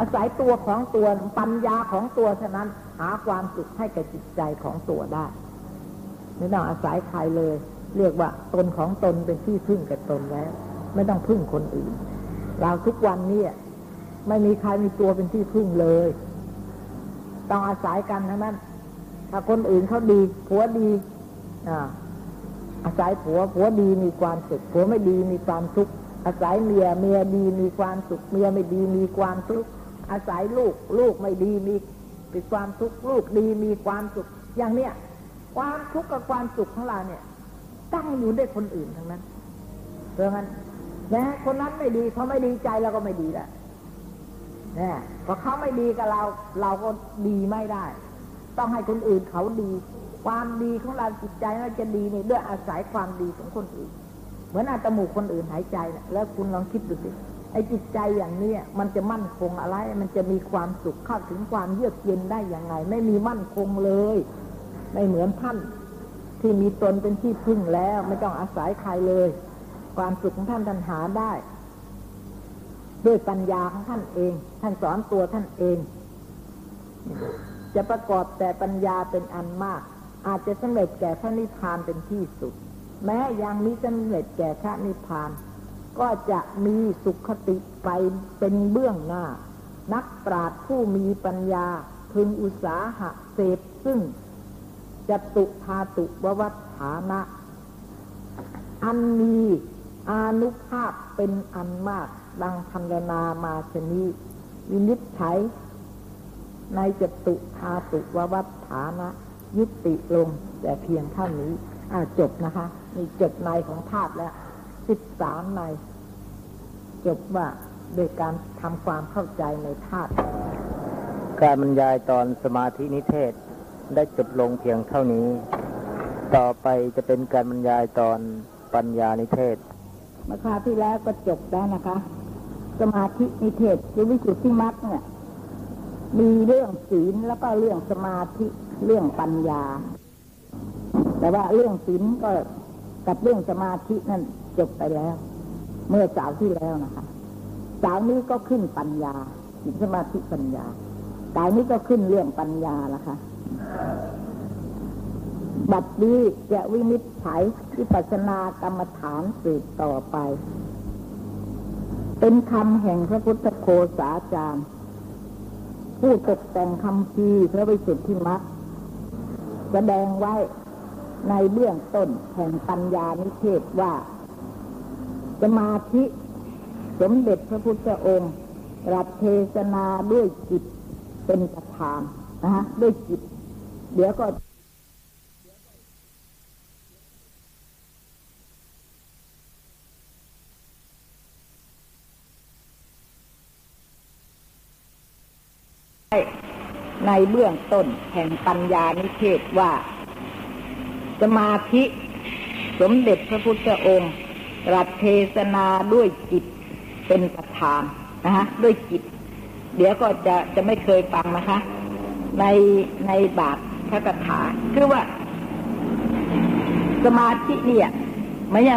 S2: อาศัยตัวของตัวปัญญาของตัวเท่านั้น หาความสุขให้กับจิตใจของตัวได้ ไม่ต้องอาศัยใครเลย เรียกว่าตนของตนเป็นที่พึ่งกับตนแล้ว ไม่ต้องพึ่งคนอื่น เราทุกวันนี้ไม่มีใครมีตัวเป็นที่พึ่งเลย ต้องอาศัยกันทั้งนั้น ถ้าคนอื่นเขาดีผัวดีอ่าอาศัยผัวผัวดีมีความสุขผัวไม่ดีมีความทุกข์อาศัยเมียเมียดีมีความสุขเมียไม่ดีมีความทุกข์อาศัยลูกลูกไม่ดีมีมีความทุกข์ลูกดีมีความสุขอย่างเนี้ยความทุกข์กับความสุขของเราเนี่ย ตั้งอยู่ด้วยคนอื่นทั้งนั้นเพราะงั้นนะคนนั้นไม่ดีเขาไม่ดีใจเราก็ไม่ดีแล้วเนี่ยพอเขาไม่ดีกับเรา เราก็ดีไม่ได้ ต้องให้คนอื่นเขาดี ความดีของเราจิตใจเราจะดีเนี่ยด้วยอาศัยความดีของคนอื่น เหมือนอาตมูกคนอื่นหายใจแล้วคุณลองคิดดูสิไอ้จิตใจอย่างนี้มันจะมั่นคงอะไร มันจะมีความสุขเข้าถึงความเยือกเย็นได้อย่างไง ไม่มีมั่นคงเลย ไม่เหมือนท่าน ที่มีตนเป็นที่พึ่งแล้ว ไม่ต้องอาศัยใครเลย ความสุขของท่านท่านหาได้ ด้วยปัญญาของท่านเอง ท่านสอนตัวท่านเอง จะประกอบแต่ปัญญาเป็นอันมาก อาจจะสำเร็จแก่พระนิพพานเป็นที่สุด แม้ยังมิสำเร็จแก่พระนิพพาน ก็จะมีสุขติไปเป็นเบื้องหน้า นักปราชญ์ผู้มีปัญญาพึงอุตสาหะเสพซึ่งจตุธาตุววัฏฐานะ อันมีอานุภาพเป็นอันมาก ดังพันนามาชนีวินิจฉัย ในจตุธาตุววัฏฐานะยุติลง แต่เพียงเท่านี้อ่าจบนะคะนี่จบในของธาตุแล้วสิบสามใน จบว่าโดยการทำความเข้าใจในธาตุ
S1: การบรรยายตอนสมาธินิเทศได้จบลงเพียงเท่านี้ ต่อไปจะเป็นการบรรยายตอนปัญญานิเทศ
S2: เมื่อคราวที่แล้วก็จบแล้วนะคะ สมาธินิเทศหรือวิสุทธิมรรคเนี่ย มีเรื่องศีลแล้วก็เรื่องสมาธิเรื่องปัญญา แต่ว่าเรื่องศีลก็กับเรื่องสมาธินั่นจบไปแล้ว เมื่อสาวที่แล้วนะคะสาวนี้ก็ขึ้นปัญญาศีลสมาธิปัญญาสาวนี้ก็ขึ้นเรื่องปัญญาละค่ะบัดนี้จะวินิจฉัยวิปัสสนากรรมฐานสืบต่อไป เป็นคำแห่งพระพุทธโคสาจารย์ ผู้ตกแต่งคำพีพระวิสุทธิมรรคแสดงไว้ในเบื้องต้นแห่งปัญญานิเทศว่า สมาธิสมเด็จพระพุทธองค์รับเทศนาด้วยจิตเป็นประธานนะฮะด้วยจิต เดี๋ยวก็ ในเบื้องต้นแห่งปัญญานิเทศว่า สมาธิสมเด็จพระพุทธองค์รัตเทศนาด้วยจิตเป็นประธานนะฮะด้วยจิต เดี๋ยวก็จะจะไม่เคยฟังนะคะ ในในบาทพระคาถาคือว่า สมาธิเนี่ยไม่ใช่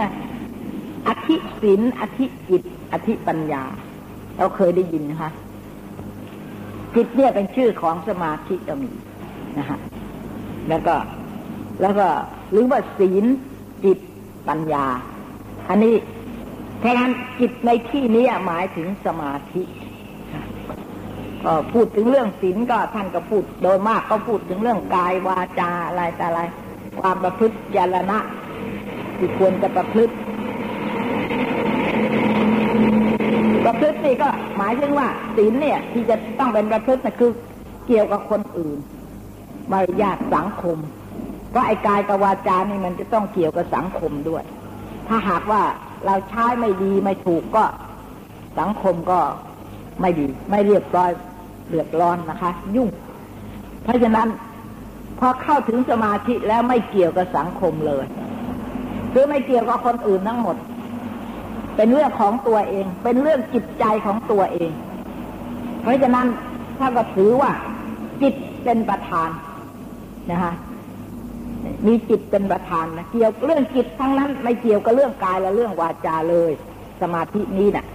S2: อธิศินอธิจิต อธิปัญญา เราเคยได้ยินนะคะ จิตเนี่ยเป็นชื่อของสมาธิก็มีนะฮะแล้วก็แล้วก็หรือว่าศีลจิตปัญญา อันนี้เพราะนั้นจิตในที่นี้หมายถึงสมาธิก็พูดถึงเรื่องศีลก็ท่านก็พูดโดยมากก็พูดถึงเรื่องกายวาจาอะไรแต่อะไร ความประพฤติยาลนะที่ควรจะประพฤติ ประพฤติ นี่ก็หมายถึงว่าศีลเนี่ย ที่จะต้องเป็นประพฤติคือเกี่ยวกับคนอื่นมารยาทสังคม ก็ไอ้กายกับวาจานี่มันจะต้องเกี่ยวกับสังคมด้วย ถ้าหากว่าเราใช้ไม่ดีไม่ถูกก็สังคมก็ไม่ดี ไม่เรียบร้อยเดือดร้อนนะคะ ยุ่ง เพราะฉะนั้นพอเข้าถึงสมาธิแล้วไม่เกี่ยวกับสังคมเลย คือไม่เกี่ยวกับคนอื่นทั้งหมด เป็นเรื่องของตัวเอง เป็นเรื่องจิตใจของตัวเอง เพราะฉะนั้นถ้าก็ถือว่า จิตเป็นประธานนะคะมีจิตเป็นประธานนะเกี่ยวเรื่องจิตทั้งนั้น ไม่เกี่ยวกับเรื่องกายและเรื่องวาจาเลย สมาธินี้นะ่ะ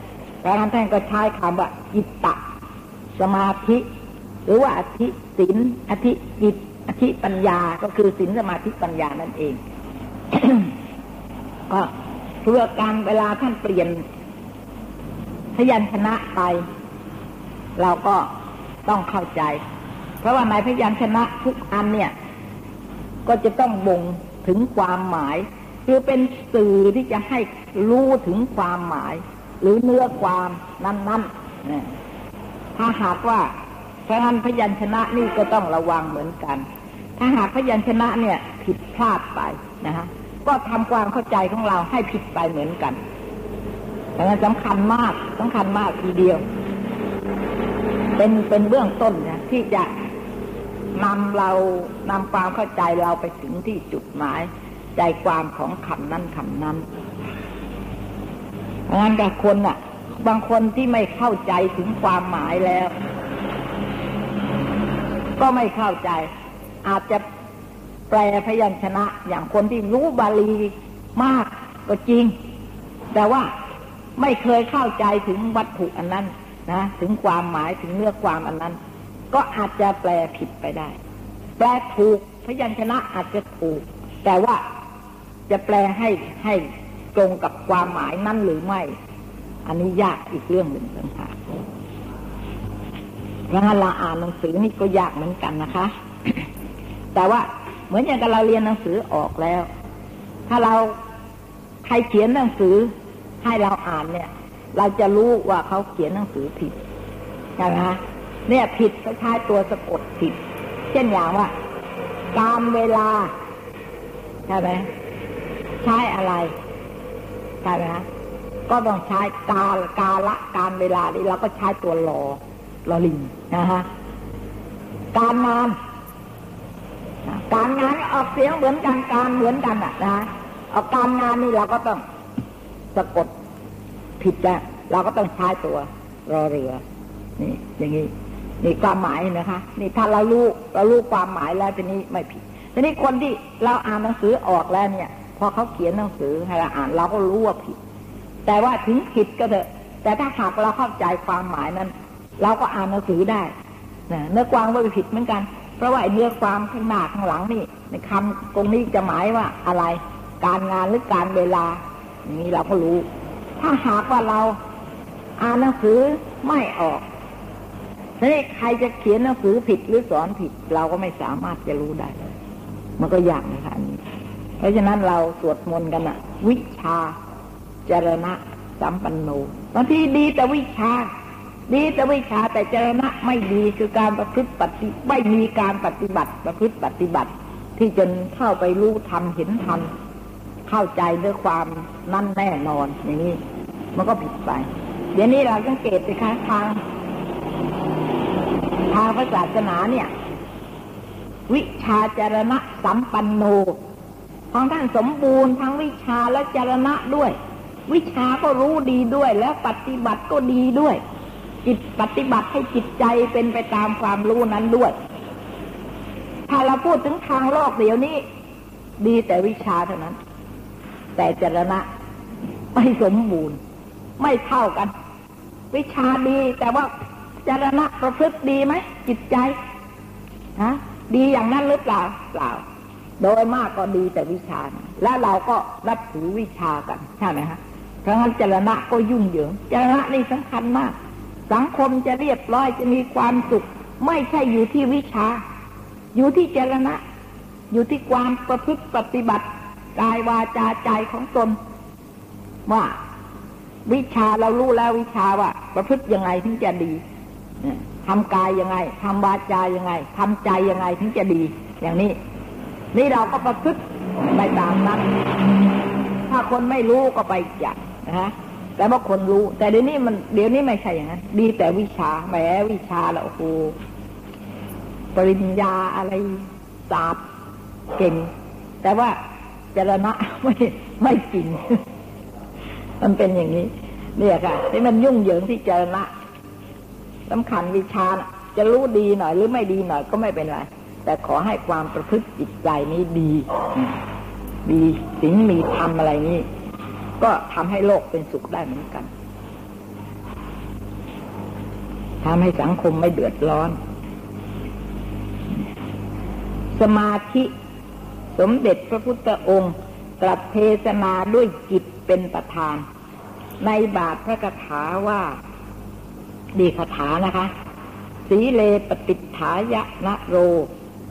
S2: พระท่านท่านก็ใช้คำว่าจิตตะ สมาธิ หรือว่าอธิศินอธิจิต อธิปัญญาก็คือศินสมาธิปัญญานั่นเองก็ เพื่อการเวลาท่านเปลี่ยนพยัญชนะไป เราก็ต้องเข้าใจ เพราะว่าในพยัญชนะทุกอันเนี่ย ก็จะต้องบ่งถึงความหมาย คือเป็นสื่อที่จะให้รู้ถึงความหมาย หรือเนื้อความนั้นๆถ้าหากว่าเพราะนั้นพยัญชนะนี่ก็ต้องระวังเหมือนกัน ถ้าหากพยัญชนะเนี่ยผิดพลาดไปนะฮะ ก็ทำความเข้าใจของเราให้ผิดไปเหมือนกันดังนั้นสำคัญมากสำคัญมากทีเดียว เป็นเป็นเบื้องต้นนะที่จะนำเรานำความเข้าใจเราไปถึงที่จุดหมาย ใจความของคำนั้นคำนั้นงานกับคนอะ บางคนที่ไม่เข้าใจถึงความหมายแล้ว ก็ไม่เข้าใจ อาจจะ แปลพยัญชนะ อย่างคนที่รู้บาลีมากก็จริง แต่ว่าไม่เคยเข้าใจถึงวัตถุอันนั้นนะถึงความหมายถึงเนื้อความอันนั้น ก็อาจจะแปลผิดไปได้ แปลถูกพยัญชนะอาจจะถูก แต่ว่าจะแปลให้ให้ตรงกับความหมายนั้นหรือไม่ อันนี้ยากอีกเรื่องหนึ่งต่างหากเพราะงั้นเราอ่านหนังสือนี่ก็ยากเหมือนกันนะคะ แต่ว่า มือนอย่างกับเราเรียนหนังสือออกแล้ว ถ้าเราใครเขียนหนังสือให้เราอ่านเนี่ย เราจะรู้ว่าเขาเขียนหนังสือผิดใช่ไหมคะเนี่ยผิดก็ใช้ตัวสะกดผิด เช่นอย่างว่าการเวลาใช่ไหมใช้อะไรใช่ไหมก็ต้องใช้กาลกาละการเวลานี่เราก็ใช้ตัวรอรอลิงนะฮะการงาน การงานออกเสียงเหมือนกันการเหมือนกันอะนะเอาการงานนี่เราก็ต้องสะกดผิดจ้ะเราก็ต้องใช้ตัว รอเรือ นี่ อย่างนี้นี่ความหมายนะคะ นี่ถ้าเรารู้เรารู้ความหมายแล้วทีนี้ไม่ผิดทีนี้คนที่เราอ่านหนังสือออกแล้วเนี่ย พอเขาเขียนหนังสือให้เราอ่านเราก็รู้ว่าผิด แต่ว่าถึงผิดก็เถอะ แต่ถ้าหากเราเข้าใจความหมายนั้น เราก็อ่านหนังสือได้เนื้อความว่าผิดเหมือนกัน เพราะว่าเนื้อความข้างหน้าข้างหลังนี่ ในคำตรงนี้จะหมายว่าอะไร การงานหรือการเวลาอย่างนี้เราก็รู้ ถ้าหากว่าเราอ่านหนังสือไม่ออกทีนี้ใครจะเขียนหนังสือผิดหรือสอนผิด เราก็ไม่สามารถจะรู้ได้ มันก็ยากนะคะนี้ เพราะฉะนั้นเราสวดมนต์กันอะวิชาจรณะสัมปันโนบางทีดีแต่วิชา ดีแต่วิชาแต่จรณะไม่ดีคือการประพฤติปฏิไม่มีการปฏิบัติประพฤติปฏิบัติ ที่จนเข้าไปรู้ทำเห็นทำเข้าใจด้วยความนั่นแน่นอนอย่างนี้ มันก็ผิดไป เดี๋ยวนี้เราสังเกตสิคะทางทางพระศาสนาเนี่ย วิชาจรณะสัมปันโนของท่านสมบูรณ์ทั้งวิชาและจรณะด้วย วิชาก็รู้ดีด้วยและปฏิบัติก็ดีด้วย จิตปฏิบัติให้จิตใจเป็นไปตามความรู้นั้นด้วย ถ้าเราพูดถึงทางโลกเดี๋ยวนี้ ดีแต่วิชาเท่านั้น แต่จรณะไม่สมบูรณ์ ไม่เท่ากัน วิชาดีแต่ว่าจรณะประพฤติดีไหมจิตใจฮะดีอย่างนั้นหรือเปล่าเปล่า โดยมากก็ดีแต่วิชา แล้วเราก็รับถือวิชากันใช่ไหมฮะเพราะงั้นจรณะก็ยุ่งเหยิงจรณะนี่สำคัญมาก สังคมจะเรียบร้อยจะมีความสุข ไม่ใช่อยู่ที่วิชา อยู่ที่เจรณะ อยู่ที่ความประพฤติปฏิบัติกายวาจาใจของตน ว่า วิชาเรารู้แล้ววิชาว่า ประพฤติยังไงถึงจะดีทำกายยังไงทำวาจายังไงทำใจยังไงถึงจะดี อย่างนี้ นี่เราก็ประพฤติไปตามนั้น ถ้าคนไม่รู้ก็ไปอย่างนะฮะ แต่ว่าคนรู้ แต่เดี๋ยวนี้มันเดี๋ยวนี้ไม่ใช่อย่างนั้นดีแต่วิชาแหมวิชาแล้วโอ้โหปริญญาอะไรศาสตร์เก่ง แต่ว่าจรณะไม่ไม่จริง มันเป็นอย่างนี้ เนี่ยค่ะที่มันยุ่งเหยิงที่จรณะสำคัญวิชาจะรู้ดีหน่อย หรือไม่ดีหน่อยก็ไม่เป็นไร แต่ขอให้ความประพฤติจิตใจนี้ดี ดีสิ่งมีธรรมอะไรนี้ ก็ทำให้โลกเป็นสุขได้เหมือนกันทำให้สังคมไม่เดือดร้อน สมาธิ สมเด็จพระพุทธองค์ตรัสเทศนาด้วยจิตเป็นประธาน ในบาทพระคาถาว่าดีคาถานะคะ สีเลปฏิฐายะนะโร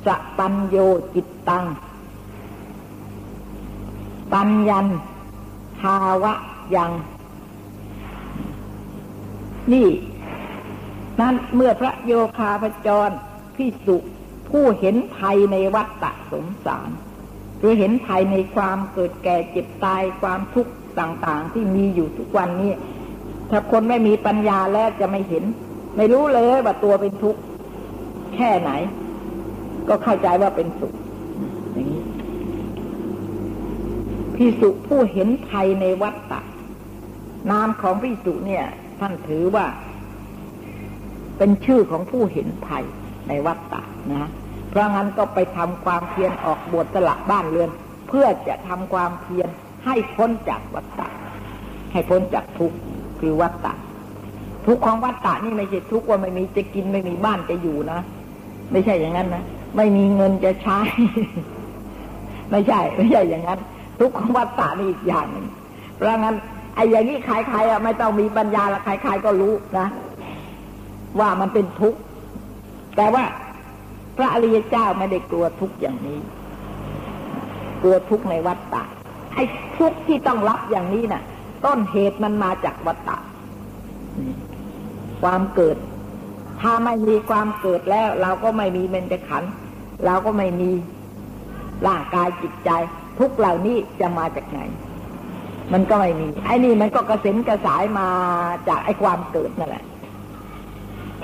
S2: จะปัญโยจิตตัง ปัญญันาวะยัง นี่ นั่นเมื่อพระโยคาพจรพิสุผู้เห็นภัยในวัฏฏะสงสาร หรือเห็นภัยในความเกิดแก่เจ็บตายความทุกข์ต่างๆ ที่มีอยู่ทุกวันนี้ ถ้าคนไม่มีปัญญาแล้วจะไม่เห็น ไม่รู้เลยว่าตัวเป็นทุกข์แค่ไหน ก็เข้าใจว่าเป็นสุขอย่างนี้ พิสุผู้เห็นภัยในวัฏฏะนามของพิสุเนี่ย ท่านถือว่า เป็นชื่อของผู้เห็นภัยในวัฏฏะนะเพราะงั้นก็ไปทำความเพียรออกบวชสละบ้านเรือน เพื่อจะทำความเพียรให้พ้นจากวัฏฏะให้พ้นจากทุกข์คือวัตตะทุกของวัตตะนี่ไม่ใช่ทุกว่าไม่มีจะกินไม่มีบ้านจะอยู่นะไม่ใช่อย่างนั้นนะไม่มีเงินจะใช้ ไม่ใช่ ไม่ใช่อย่างนั้น ทุกของวัตตะนี่อีกอย่างหนึ่งเพราะงั้นไอ้อย่างนี้ใครๆอะไม่ต้องมีปัญญาละใครๆก็รู้นะว่ามันเป็นทุกข์แต่ว่าพระอริยเจ้าไม่ได้กลัวทุกข์อย่างนี้ กลัวทุกข์ในวัฏฏะไอ้ทุกข์ที่ต้องรับอย่างนี้นะ่ะ ต้นเหตุมันมาจากวัตตะความเกิด ถ้าไม่มีความเกิดแล้ว เราก็ไม่มีเมนจขันเราก็ไม่มีร่างกายจิตใจ ทุกเหล่านี้จะมาจากไหน มันก็ไม่มีไอ้นี่มันก็กระเซ็นกระสายมาจากไอ้ความเกิดนั่นแหละ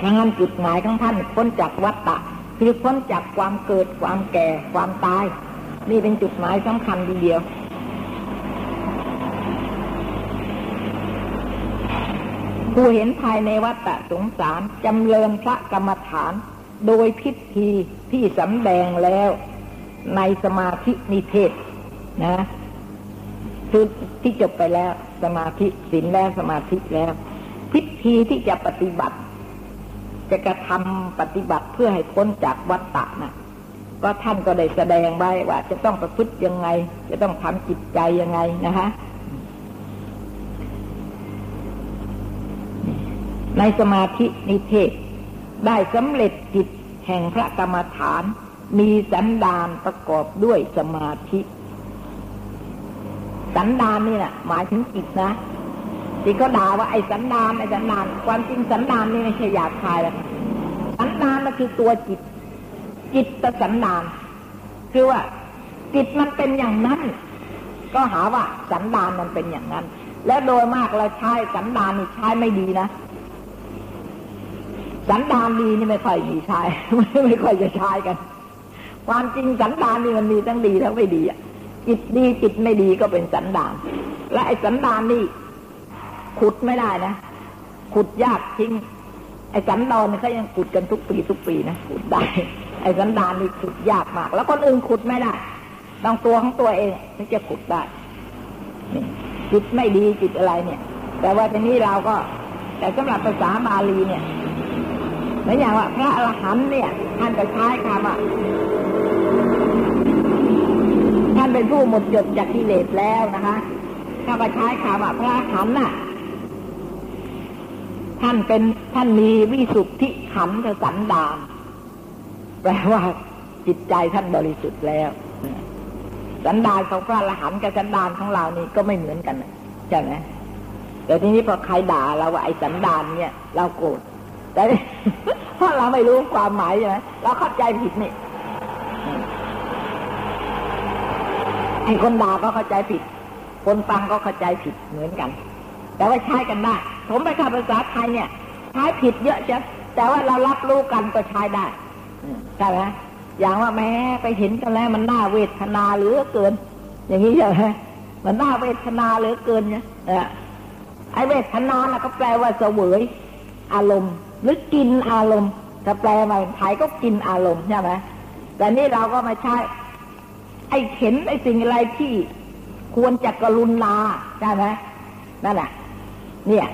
S2: ทั้งนั้นจุดหมายของท่านพ้นจากวัตตะคือพ้นจากความเกิดความแก่ความตาย นี่เป็นจุดหมายสำคัญทีเดียวผู้เห็นภายในวัฏสงสารจำเริญพระกรรมฐาน โดยพิธีที่สำแดงแล้วในสมาธินิเทศ นะคือที่จบไปแล้ว สมาธิศีลแล้วสมาธิแล้วพิธีที่จะปฏิบัติ จะกระทำปฏิบัติเพื่อให้พ้นจากวัฏฏะนะก็ท่านก็ได้แสดงไว้ว่า จะต้องประพฤติยังไง จะต้องทำจิตใจยังไงนะคะในสมาธินิเทศ ได้สำเร็จจิตแห่งพระกรรมฐาน มีสันดานประกอบด้วยสมาธิ สันดานนี่แหละหมายถึงจิตนะที่เขาด่าว่าไอ้สันดานไอ้สันดาน ความจริงสันดานนี่ไม่ใช่หยาบคายแล้วสันดานมันคือตัวจิต จิตตสันดาน คือว่า จิตมันเป็นอย่างนั้น ก็หาว่าสันดานมันเป็นอย่างนั้น และโดยมากเราใช้สันดานนี่ใช้ไม่ดีนะสันดานดีนี่ไม่ค่อยมีใช้ไม่ค่อยจะใช้กัน ความจริงสันดานนี่มันมีทั้งดีทั้งไม่ดีอะ จิตดีจิตไม่ดีก็เป็นสันดาน และไอ้สันดานนี่ขุดไม่ได้นะ ขุดยากจริง ไอ้สันดอนเขายังขุดกันทุกปีทุกปีนะขุดได้ ไอ้สันดานนี่ขุดยากมาก แล้วคนอื่นขุดไม่ได้ต้องตัวของตัวเองถึงจะขุดได้นี่จิตไม่ดีจิตอะไรเนี่ย แต่ว่าทีนี้เราก็ แต่สำหรับภาษาบาลีเนี่ยเหมือนอย่างว่าพระอรหันต์เนี่ยท่านจะใช้คำว่า เป็นผู้หมดจดจากกิเลสแล้วนะคะถ้าไปใช้คำว่าพระอรหันน่ะ ท่านเป็นท่านมีวิสุทธิขันสันดานแปลว่าจิตใจท่านบริสุทธิ์แล้ว สันดานของพระอรหันต์กับสันดานของเรานี่ก็ไม่เหมือนกันใช่ไหมแต่ทีนี้พอใครด่าเราว่าไอ้สันดานเนี่ยเราโกรธแต่เพราะเราไม่รู้ความหมายใช่ไหมเราเข้าใจผิดนี่ ไอ้คนด่าก็เข้าใจผิด คนฟังก็เข้าใจผิดเหมือนกัน แต่ว่าใช้กันได้ผมไปคำภาษาไทยเนี่ยใช้ผิดเยอะจ้ะแต่ว่าเรารับรู้กันก็ใช้ได้ใช่ไหมอย่างว่าแม้ไปเห็นกันแล้วมันน่าเวทนาเหลือเกิน อย่างนี้ใช่ไหมมันน่าเวทนาเหลือเกินเนี่ยไอ้เวทนาน่ะก็แปลว่าเสวยอารมณ์ หรือกินอารมณ์ถ้าแปลมาไทยก็กินอารมณ์ใช่ไหมแต่นี่เราก็มาใช้ ไอ้เห็นไอ้สิ่งอะไรที่ควรจะกรุณาใช่ไหมนั่นแหละเนี่ย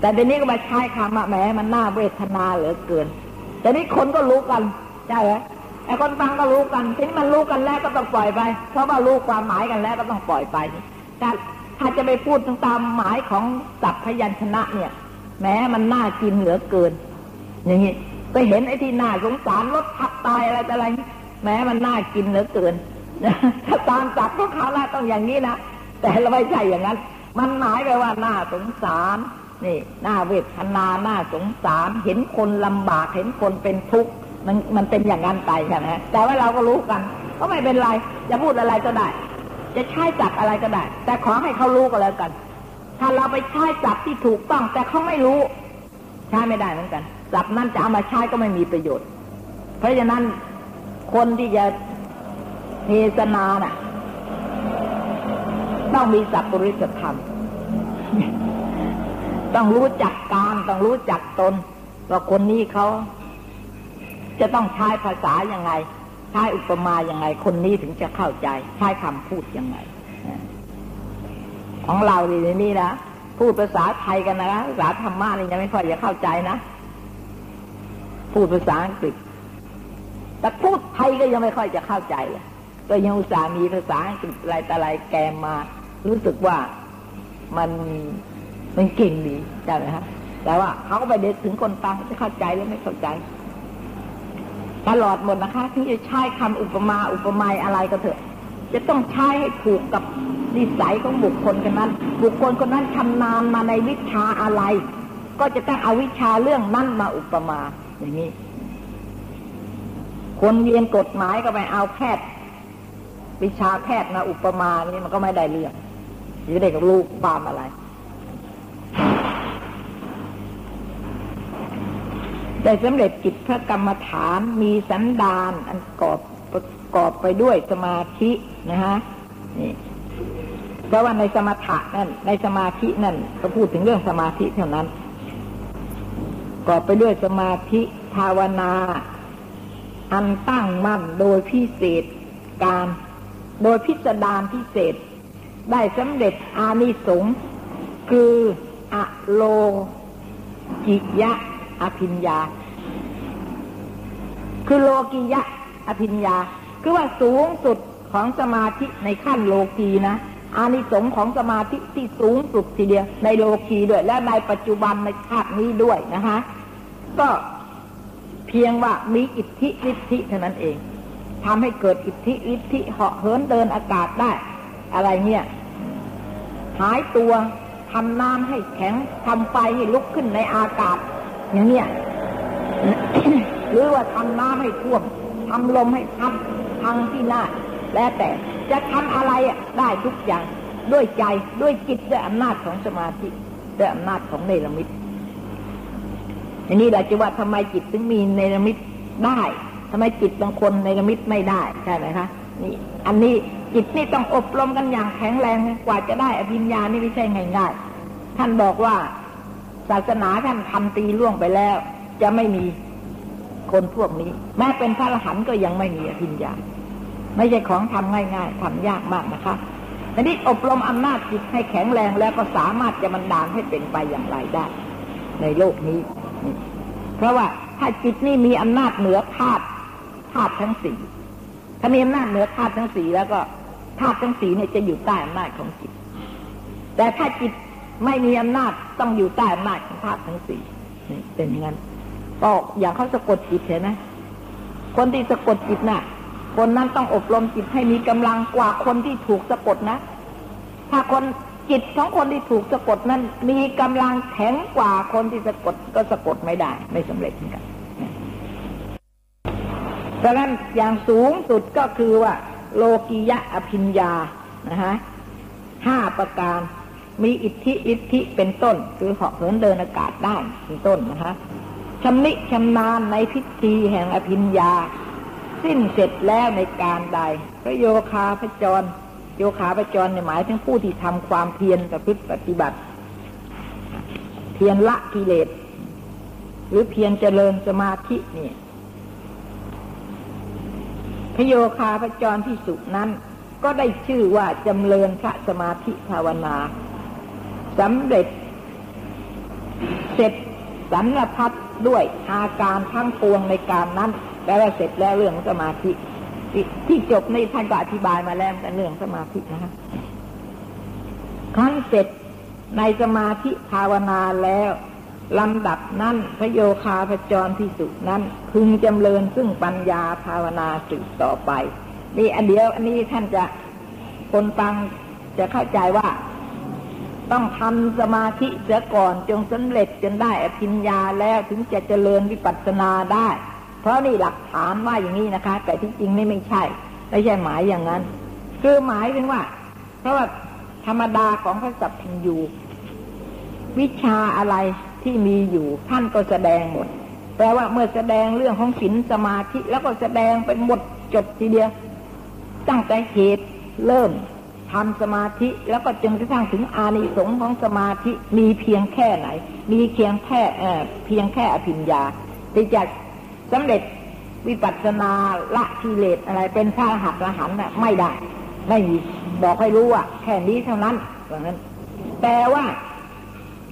S2: แต่เดี๋ยวนี้ก็มาใช้คำว่าแหมมันน่าเวทนาเหลือเกิน แต่นี้คนก็รู้กันใช่ไหมไอ้คนฟังก็รู้กันทีนี้มันรู้กันแล้วก็ต้องปล่อยไป เพราะว่ารู้ความหมายกันแล้วก็ต้องปล่อยไปแต่ถ้าจะไปพูดตามหมายของสัพพยัญชนะเนี่ย แม้มันน่ากินเหลือเกิน อย่างนี้ไปเห็นไอ้ที่น่าสงสารรถทับตายอะไรอะไรแม้มันน่ากินเหลือเกิน ถ้าตามจับพวกเขาแล้วต้องอย่างนี้นะแต่เราไม่ใช่อย่างนั้น มันหมายไปว่าหน่าสงสารนี่หน่าเวทนาหน่าสงสารเห็นคนลำบากเห็นคนเป็นทุกข์มันมันเป็นอย่างนั้นไปใช่ไหมแต่ว่าเราก็รู้กัน ก็ไม่เป็นไรจะพูดอะไรก็ได้ จะใช้จับอะไรก็ได้ แต่ขอให้เขารู้ก็แล้วกัน ถ้าเราไปใช้จับที่ถูกต้อง แต่เขาไม่รู้ ใช้ไม่ได้เหมือนกันจับนั้นจะเอามาใช้ก็ไม่มีประโยชน์ เพราะฉะนั้นคนที่จะ เทศนาน่ะ ต้องมีสัพปริสธรรม ต้องรู้จักการต้องรู้จักตน ว่าคนนี้เขาจะต้องใช้ภาษาอย่างไง ใช้อุปมาอย่างไง คนนี้ถึงจะเข้าใจ ใช้คำพูดยังไง ของเราดีนี่นะพูดภาษาไทยกันนะภาษาธรรมะนี่ยังไม่ค่อยจะเข้าใจนะ พูดภาษาอังกฤษแต่พูดไทยก็ยังไม่ค่อยจะเข้าใจเลย ก็ยังอุตส่าห์มีภาษาอังกฤษอะไรแต่อะไรแกมมา รู้สึกว่ามันมันเก่งดีใช่ไหมฮะแต่ว่าเขาก็ไปเด็ดถึงคนฟังจะเข้าใจหรือไม่เข้าใจ ตลอดหมดนะคะที่จะใช้คำอุปมาอุปไมยอะไรก็เถอะ จะต้องใช้ให้ถูกกับนิสัยของบุคคลคนนั้น บุคคลคนนั้นชำนาญมาในวิชาอะไร ก็จะต้องเอาวิชาเรื่องนั้นมาอุปมาอย่างนี้คนเรียนกฎหมายก็ไปเอาแพทย์ วิชาแพทย์มาอุปมานี่มันก็ไม่ได้เรื่องหรือเด็กรู้ความอะไร ได้สำเร็จกิจพระกรรมฐานมีสันดานอันกอบประกอบไปด้วยสมาธินะฮะนี่เพราะว่าในสมถะนั่น ในสมาธินั่นก็พูดถึงเรื่องสมาธิเท่านั้นกอบไปด้วยสมาธิภาวนา อันตั้งมั่นโดยพิเศษการ โดยพิสดารพิเศษ ได้สำเร็จอานิสงส์คืออะโลกิยะอภิญญา คือโลกิยะอภิญญา คือว่าสูงสุดของสมาธิในขั้นโลกีนะอานิสงส์ของสมาธิที่สูงสุดทีเดียวในโลกีด้วย และในปัจจุบันในชาตินี้ด้วยนะคะ ก็เพียงว่ามีอิทธิฤทธิเท่านั้นเอง ทำให้เกิดอิทธิฤทธิเหาะเหินเดินอากาศได้ อะไรเนี่ยหายตัวทำน้ำให้แข็งทำไฟให้ลุกขึ้นในอากาศ อย่างเนี้ยหรือว่าทำน้ำให้ท่วมทำลมให้พัดพังที่หน้า แล้วแต่จะทำอะไรอะได้ทุกอย่างด้วยใจด้วยจิตด้วยอำนาจของสมาธิด้วยอำนาจของเนรมิตอันนี้เราจะว่าทำไมจิตถึงมีเนรมิตได้ ทำไมจิตบางคนเนรมิตไม่ได้ใช่ไหมคะนี่อันนี้จิตนี่ต้องอบรมกันอย่างแข็งแรงกว่าจะได้อภิญญานี่ไม่ใช่ง่ายๆท่านบอกว่าศาสนาท่านทำตีล่วงไปแล้ว จะไม่มีคนพวกนี้ แม้เป็นพระอรหันต์ก็ยังไม่มีอภิญญา ไม่ใช่ของทำง่ายๆทำยากมากนะคะทีนี้อบรมอำนาจจิตให้แข็งแรงแล้วก็สามารถจะบันดาลให้เป็นไปอย่างไรได้ ในโลกนี้ เพราะว่าถ้าจิตนี่มีอำนาจเหนือธาตุ ธาตุทั้งสี่ถ้ามีอำนาจเหนือธาตุทั้งสี่แล้วก็ธาตุทั้งสี่เนี่ยจะอยู่ใต้อำนาจของจิต แต่ถ้าจิตไม่มีอำนาจต้องอยู่ใต้อำนาจของธาตุทั้งสี่เป็นอย่างนั้นก็อย่างเขาสะกดจิตเห็นไหมคนที่สะกดจิตน่ะ คนนั้นต้องอบรมจิตให้มีกำลังกว่าคนที่ถูกสะกดนะ ถ้าคนจิตของคนที่ถูกสะกดนั้น มีกำลังแข็งกว่าคนที่สะกดก็สะกดไม่ได้ ไม่สำเร็จเหมือนกัน ดังนั้นอย่างสูงสุดก็คือว่า โลกิยะอภิญญานะฮะห้าประการมีอิทธิอิทธิเป็นต้น คือเหาะเหินเดินอากาศได้เป็นต้นนะคะชำนิชำนาญในพิธีแห่งอภิญญา สิ้นเสร็จแล้วในการใด พระโยคาพระจร โยคาพระจรในหมายถึงผู้ที่ทำความเพียรกับพฤติปฏิบัติ เพียรละกิเลส หรือเพียรเจริญสมาธินี่ พโยคาพระจรที่สุนั้น ก็ได้ชื่อว่าจำเริญพระสมาธิภาวนาสำเร็จ เสร็จสันนพัดด้วยอาการทั้งปวงในการนั้นแปล้วเสร็จแล้วเรื่องสมาธิที่จบในท่านก็อธิบายมาแล้วกันเรื่องสมาธินะคะครั้นเสร็จในสมาธิภาวนาแล้ว ลำดับนั้นพระโยคาพจรพิสุนั้นพึงจำเริญซึ่งปัญญาภาวนาสืบต่อไป นี่อันเดียวอันนี้ท่านจะคนฟังจะเข้าใจว่า ต้องทำสมาธิเสียก่อนจงสำเร็จจนได้อภิญญาแล้วถึงจะเจริญวิปัสสนาได้ เพราะนี่หลักฐานว่าอย่างนี้นะคะ แต่ที่จริงนี่ไม่ใช่ ไม่ใช่หมายอย่างนั้น คือหมายถึงว่า เพราะว่าธรรมดาของพระสัพพัญญูวิชาอะไร ที่มีอยู่ท่านก็แสดงหมดแปลว่าเมื่อแสดงเรื่องของศีลสมาธิ แล้วก็แสดงเป็นหมดจดทีเดียว ตั้งแต่เหตุเริ่มทำสมาธิแล้วก็จนกระทั่งถึงอานิสงส์ของสมาธิมีเพียงแค่ไหน มีเพียงแค่เพียงแค่อภิญญาที่จะสำเร็จวิปัสสนาละกิเลสอะไรเป็นพระหัตถ์หันน่ะไม่ได้ ไม่มีบอกให้รู้ว่าแค่นี้เท่านั้นอย่างนั้น แต่ว่า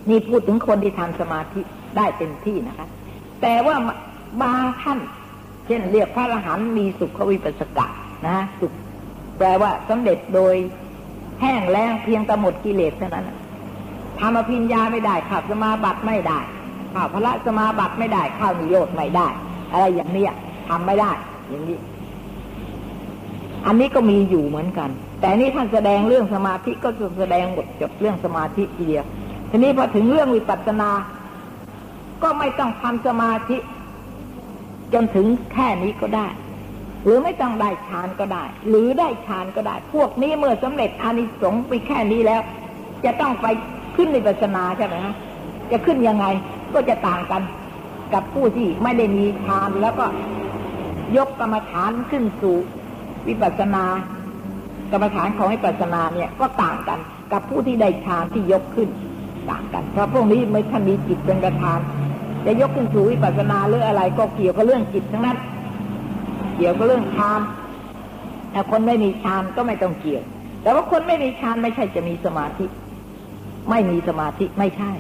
S2: นี่พูดถึงคนที่ทำสมาธิได้เต็มที่นะคะ แต่ว่าบางท่าน เช่นเรียกพระอรหันต์มีสุขวิปัสสกะนะสุขแปลว่าสำเร็จโดยแห้งแล้งเพียงแต่หมดกิเลสเท่านั้นทำอภิญญาไม่ได้ขับสมาบัติไม่ได้ข้าวพระสมาบัติไม่ได้ข้าวนิโยตไม่ได้ อะไรอย่างนี้ทำไม่ได้ อย่างนี้ อันนี้ก็มีอยู่เหมือนกัน แต่นี่ท่านแสดงเรื่องสมาธิก็จะแสดงหมดจบเรื่องสมาธิทีเดียว ทีนี้พอถึงเรื่องวิปัสสนา ก็ไม่ต้องทำสมาธิ จนถึงแค่นี้ก็ได้ หรือไม่ต้องได้ฌานก็ได้ หรือได้ฌานก็ได้ พวกนี้เมื่อสำเร็จอานิสงส์ไปแค่นี้แล้ว จะต้องไปขึ้นวิปัสสนาใช่ไหมฮะจะขึ้นยังไงก็จะต่างกันกับผู้ที่ไม่ได้มีฌานแล้วก็ยกกรรมฐานขึ้นสู่วิปัสสนา กรรมฐานของวิปัสสนาเนี่ยก็ต่างกันกับผู้ที่ได้ฌานที่ยกขึ้น ต่างกัน เพราะพวกนี้ไม่ท่านมีจิตเป็นประธาน จะยกขึ้นสู่วิปัสสนาหรืออะไรก็เกี่ยวกับเรื่องจิตทั้งนั้น เกี่ยวกับเรื่องฌานแต่คนไม่มีฌานก็ไม่ต้องเกี่ยว แต่ว่าคนไม่มีฌานไม่ใช่จะมีสมาธิ ไม่มีสมาธิไม่ใช่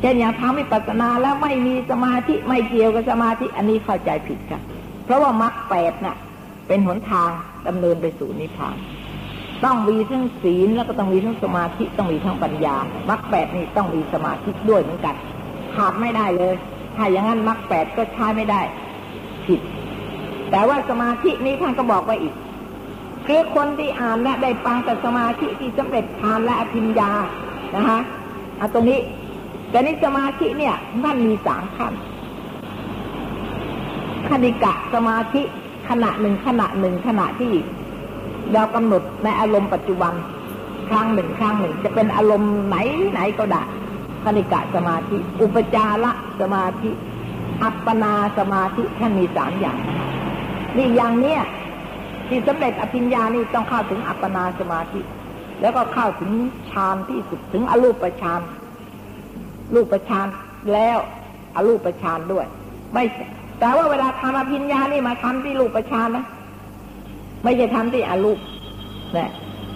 S2: เช่นอย่างทำวิปัสสนาแล้วไม่มีสมาธิไม่เกี่ยวกับสมาธิ อันนี้เข้าใจผิดค่ะ เพราะว่ามรรคแปดน่ะ เป็นหนทางดำเนินไปสู่นิพพาน ต้องมีทั้งศีลแล้วก็ต้องมีทั้งสมาธิต้องมีทั้งปัญญามรรคแปดนี่ต้องมีสมาธิด้วยเหมือนกันขาดไม่ได้เลย ถ้าอย่างนั้นมรรคแปดก็ใช้ไม่ได้ ผิด แต่ว่าสมาธินี้ท่านก็บอกไว้อีกคือคนที่อ่านและได้ฟังแต่สมาธิที่สำเร็จทานและอภิญญานะคะเอาตรงนี้ แต่นี่สมาธิเนี่ยท่านมีสามขั้นคณิกะสมาธิขณะหนึ่งขณะหนึ่งขณะที่ เรากำหนดในอารมณ์ปัจจุบัน ครั้งหนึ่งครั้งหนึ่ง จะเป็นอารมณ์ไหนไหนก็ได้คณิกะสมาธิ อุปจาระสมาธิ อัปปนาสมาธิท่านมีสามอย่าง นี่อย่างเนี้ยที่สำเร็จอภิญญานี่ต้องเข้าถึงอัปปนาสมาธิ แล้วก็เข้าถึงฌานที่สุดถึงอรูปฌานรูปฌานแล้วอรูปฌานด้วย ไม่แต่ว่าเวลาทำอภิญญานี่มาทำที่รูปฌานนะ ไม่ใช่ทำที่อรูปนะ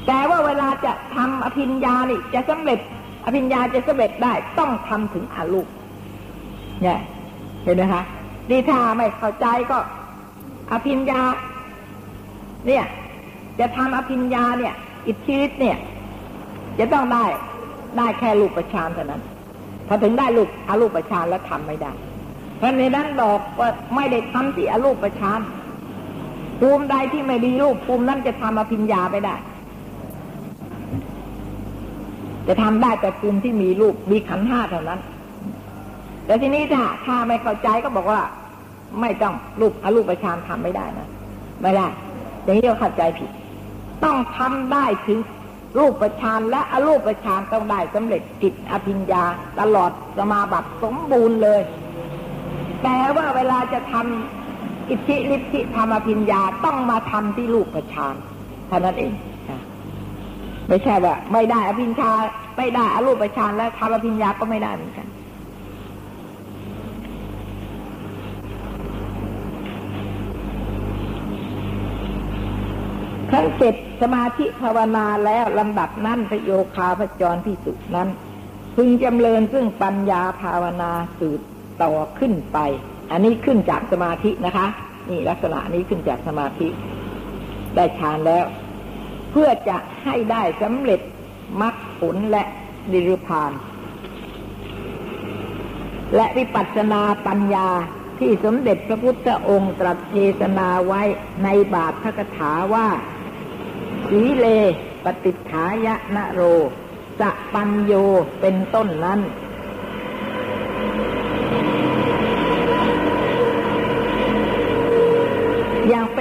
S2: แต่ว่าเวลาจะทำอภิญญานี่จะสำเร็จ อภิญญาจะสำเร็จได้ต้องทำถึงอรูปเนี่ยเห็นไหมคะนี่ถ้าไม่เข้าใจก็ อภิญญา เนี่ย จะทำอภิญญาเนี่ย อิทธิฤทธิ์เนี่ย จะต้องได้ได้แค่รูปฌานเท่านั้น พอถึงได้รูปอรูปฌานแล้วทำไม่ได้ เพราะในนั้นบอกว่าไม่ได้ทำที่อรูปฌาน ภูมิใดที่ไม่ดีรูปภูมินั้นจะทำอภิญญาไปได้ จะทำได้แต่ภูมิที่มีรูปมีขันห้าเท่านั้น แต่ทีนี้ถ้าถ้าไม่เข้าใจก็บอกว่า ไม่ต้องรูปอรูปฌานทำไม่ได้นะไม่ได้อย่างนี้เราเข้าใจผิด ต้องทำได้ถึงรูปฌานและอรูปฌานต้องได้สำเร็จจิตอภิญญา ตลอดสมาบัติสมบูรณ์เลย แต่ว่าเวลาจะทำ อิทธิฤทธิธรรมอภิญญาต้องมาทำที่รูปฌานเท่านั้นเองไม่ใช่ว่าไม่ได้อภิญญาไม่ได้อรูปฌานแล้วทำอภิญญาก็ไม่ได้เหมือนกันทั้งเจ็ดสมาธิภาวนาแล้วลำดับนั้นพระโยคาพจรพิสุนั้น พึงจำเริญซึ่งปัญญาภาวนาสืบต่อขึ้นไป อันนี้ขึ้นจากสมาธินะคะ นี่ลักษณะนี้ขึ้นจากสมาธิ ได้ฌานแล้ว เพื่อจะให้ได้สำเร็จมรรคผลและนิรพาน และวิปัสสนาปัญญาที่สมเด็จพระพุทธองค์ตรัสเทศนาไว้ในบาทพระคถาว่า สีเล ปฏิฐายะนะโร สะปัญโยเป็นต้นนั้น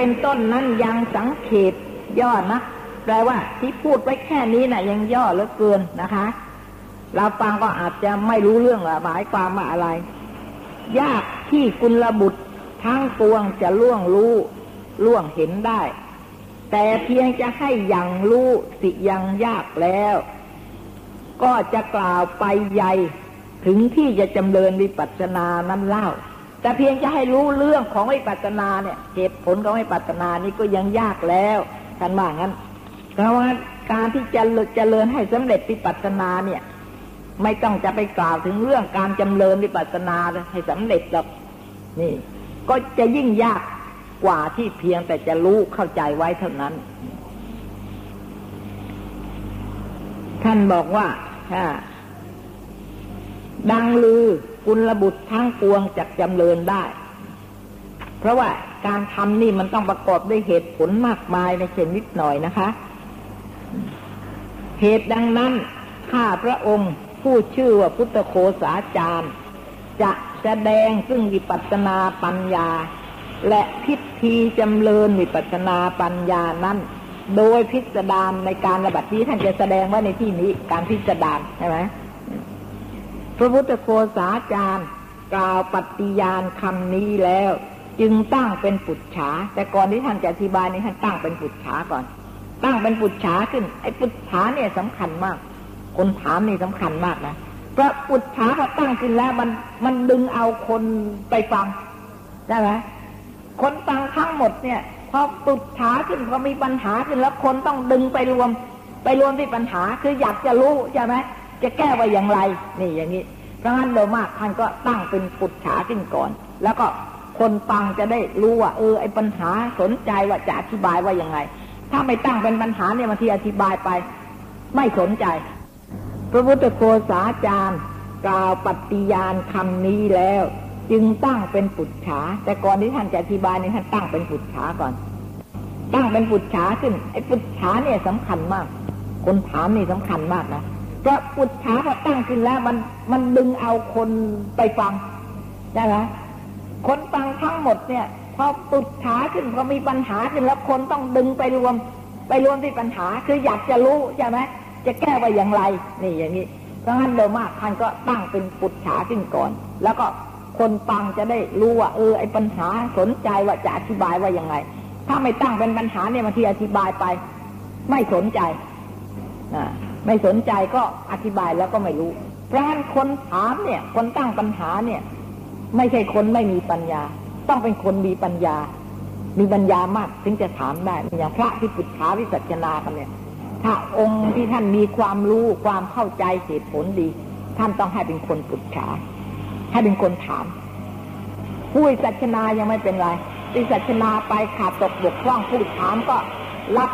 S2: เป็นต้นนั้นยังสังเขตย่อนะแปลว่าที่พูดไว้แค่นี้นะ่ะ ยังย่อเหลือเกินนะคะ เราฟังก็อาจจะไม่รู้เรื่องหมายความว่าอะไร ยากที่กุลบุตรทั้งปวงจะล่วงรู้ล่วงเห็นได้ แต่เพียงจะให้ยังรู้สิยังยากแล้ว ก็จะกล่าวไปใหญ่ถึงที่จะจำเริญวิปัสสนานั้นเล่า แต่เพียงจะให้รู้เรื่องของวิปัสสนาเนี่ย เหตุผลของวิปัสสนานี่ก็ยังยากแล้วท่านว่างั้นเพราะว่าการที่จะเจริญให้สำเร็จวิปัสสนาเนี่ย ไม่ต้องจะไปกล่าวถึงเรื่องการจำเริญวิปัสสนาให้สำเร็จหรอกนี่ ก็จะยิ่งยากกว่าที่เพียงแต่จะรู้เข้าใจไว้เท่านั้น ท่านบอกว่าดังลือ กุลบุตรทั้งปวงจักจำเริญได้ เพราะว่าการทำนี่มันต้องประกอบด้วยเหตุผลมากมายในเช่นนิดหน่อยนะคะ เหตุดังนั้นข้าพระองค์ผู้ชื่อว่าพุทธโคสาจารย์จะแสดงซึ่งวิปัสนาปัญญา และพิธีจำเริญวิปัสนาปัญญานั้น โดยพิสดารในการระบัดนี้ท่านจะแสดงว่าในที่นี้การพิสดารใช่ไหม พระพุทธโคสาจารย์ กล่าวปฏิญาณคำนี้แล้ว จึงตั้งเป็นปุจฉา แต่ก่อนที่ท่านจะอธิบายนี้ท่านตั้งเป็นปุจฉาก่อน ตั้งเป็นปุจฉาขึ้น ไอ้ปุจฉาเนี่ยสำคัญมาก คนถามนี่สำคัญมากนะเพพระปุจฉาพอตั้งขึ้นแล้วมันมันดึงเอาคนไปฟังได้ไหมคนฟังทั้งหมดเนี่ยพอปุจฉาขึ้นพอมีปัญหาขึ้นแล้วคนต้องดึงไปรวม ไปรวมที่ปัญหาคืออยากจะรู้ใช่ไหม จะแก้ไว่าอย่างไร นี่อย่างนี้ เพราะงั้นโดยมากท่านก็ตั้งเป็นปุจฉาขึ้นก่อน แล้วก็คนฟังจะได้รู้ว่า เออไอ้ปัญหาสนใจว่าจะอธิบายว่ายังไงถ้าไม่ตั้งเป็นปัญหาเนี่ยบางทีอธิบายไป ไม่สนใจ พระพุทธโฆษาจารย์ กล่าวปฏิญาณคำนี้แล้ว จึงตั้งเป็นปุจฉา แต่ก่อนที่ท่านจะอธิบายเนี่ยท่านตั้งเป็นปุจฉาก่อน ตั้งเป็นปุจฉาขึ้นไอ้ปุจฉาเนี่ยสำคัญมาก คนถามนี่สำคัญมากนะ เพราะปุจฉาพอตั้งขึ้นแล้ว มันมันดึงเอาคนไปฟังได้ไหมคนฟังทั้งหมดเนี่ยพอปุจฉาขึ้นพอมีปัญหาขึ้นแล้วคนต้องดึงไปรวม ไปรวมที่ปัญหา คืออยากจะรู้ใช่ไหมจะแก้ว่าอย่างไร นี่อย่างนี้เพราะงั้นโดยมากท่านก็ตั้งเป็นปุจฉาขึ้นก่อน แล้วก็คนฟังจะได้รู้ว่า เออไอ้ปัญหาสนใจว่าจะอธิบายว่ายังไงถ้าไม่ตั้งเป็นปัญหาเนี่ยบางทีอธิบายไป ไม่สนใจอ่า ไม่สนใจก็อธิบายแล้วก็ไม่รู้ เพราะฉะนั้นคนถามเนี่ย คนตั้งปัญหาเนี่ย ไม่ใช่คนไม่มีปัญญา ต้องเป็นคนมีปัญญา มีปัญญามากถึงจะถามได้อย่างพระที่ปุจฉาวิสัชนากันเนี่ย ถ้าองค์ที่ท่านมีความรู้ความเข้าใจเหตุผลดี ท่านต้องให้เป็นคนปุจฉาให้เป็นคนถามผู้วิสัชนายังไม่เป็นไรวิสัชนาไปขาดตกบกพร่องผู้ถามก็รับ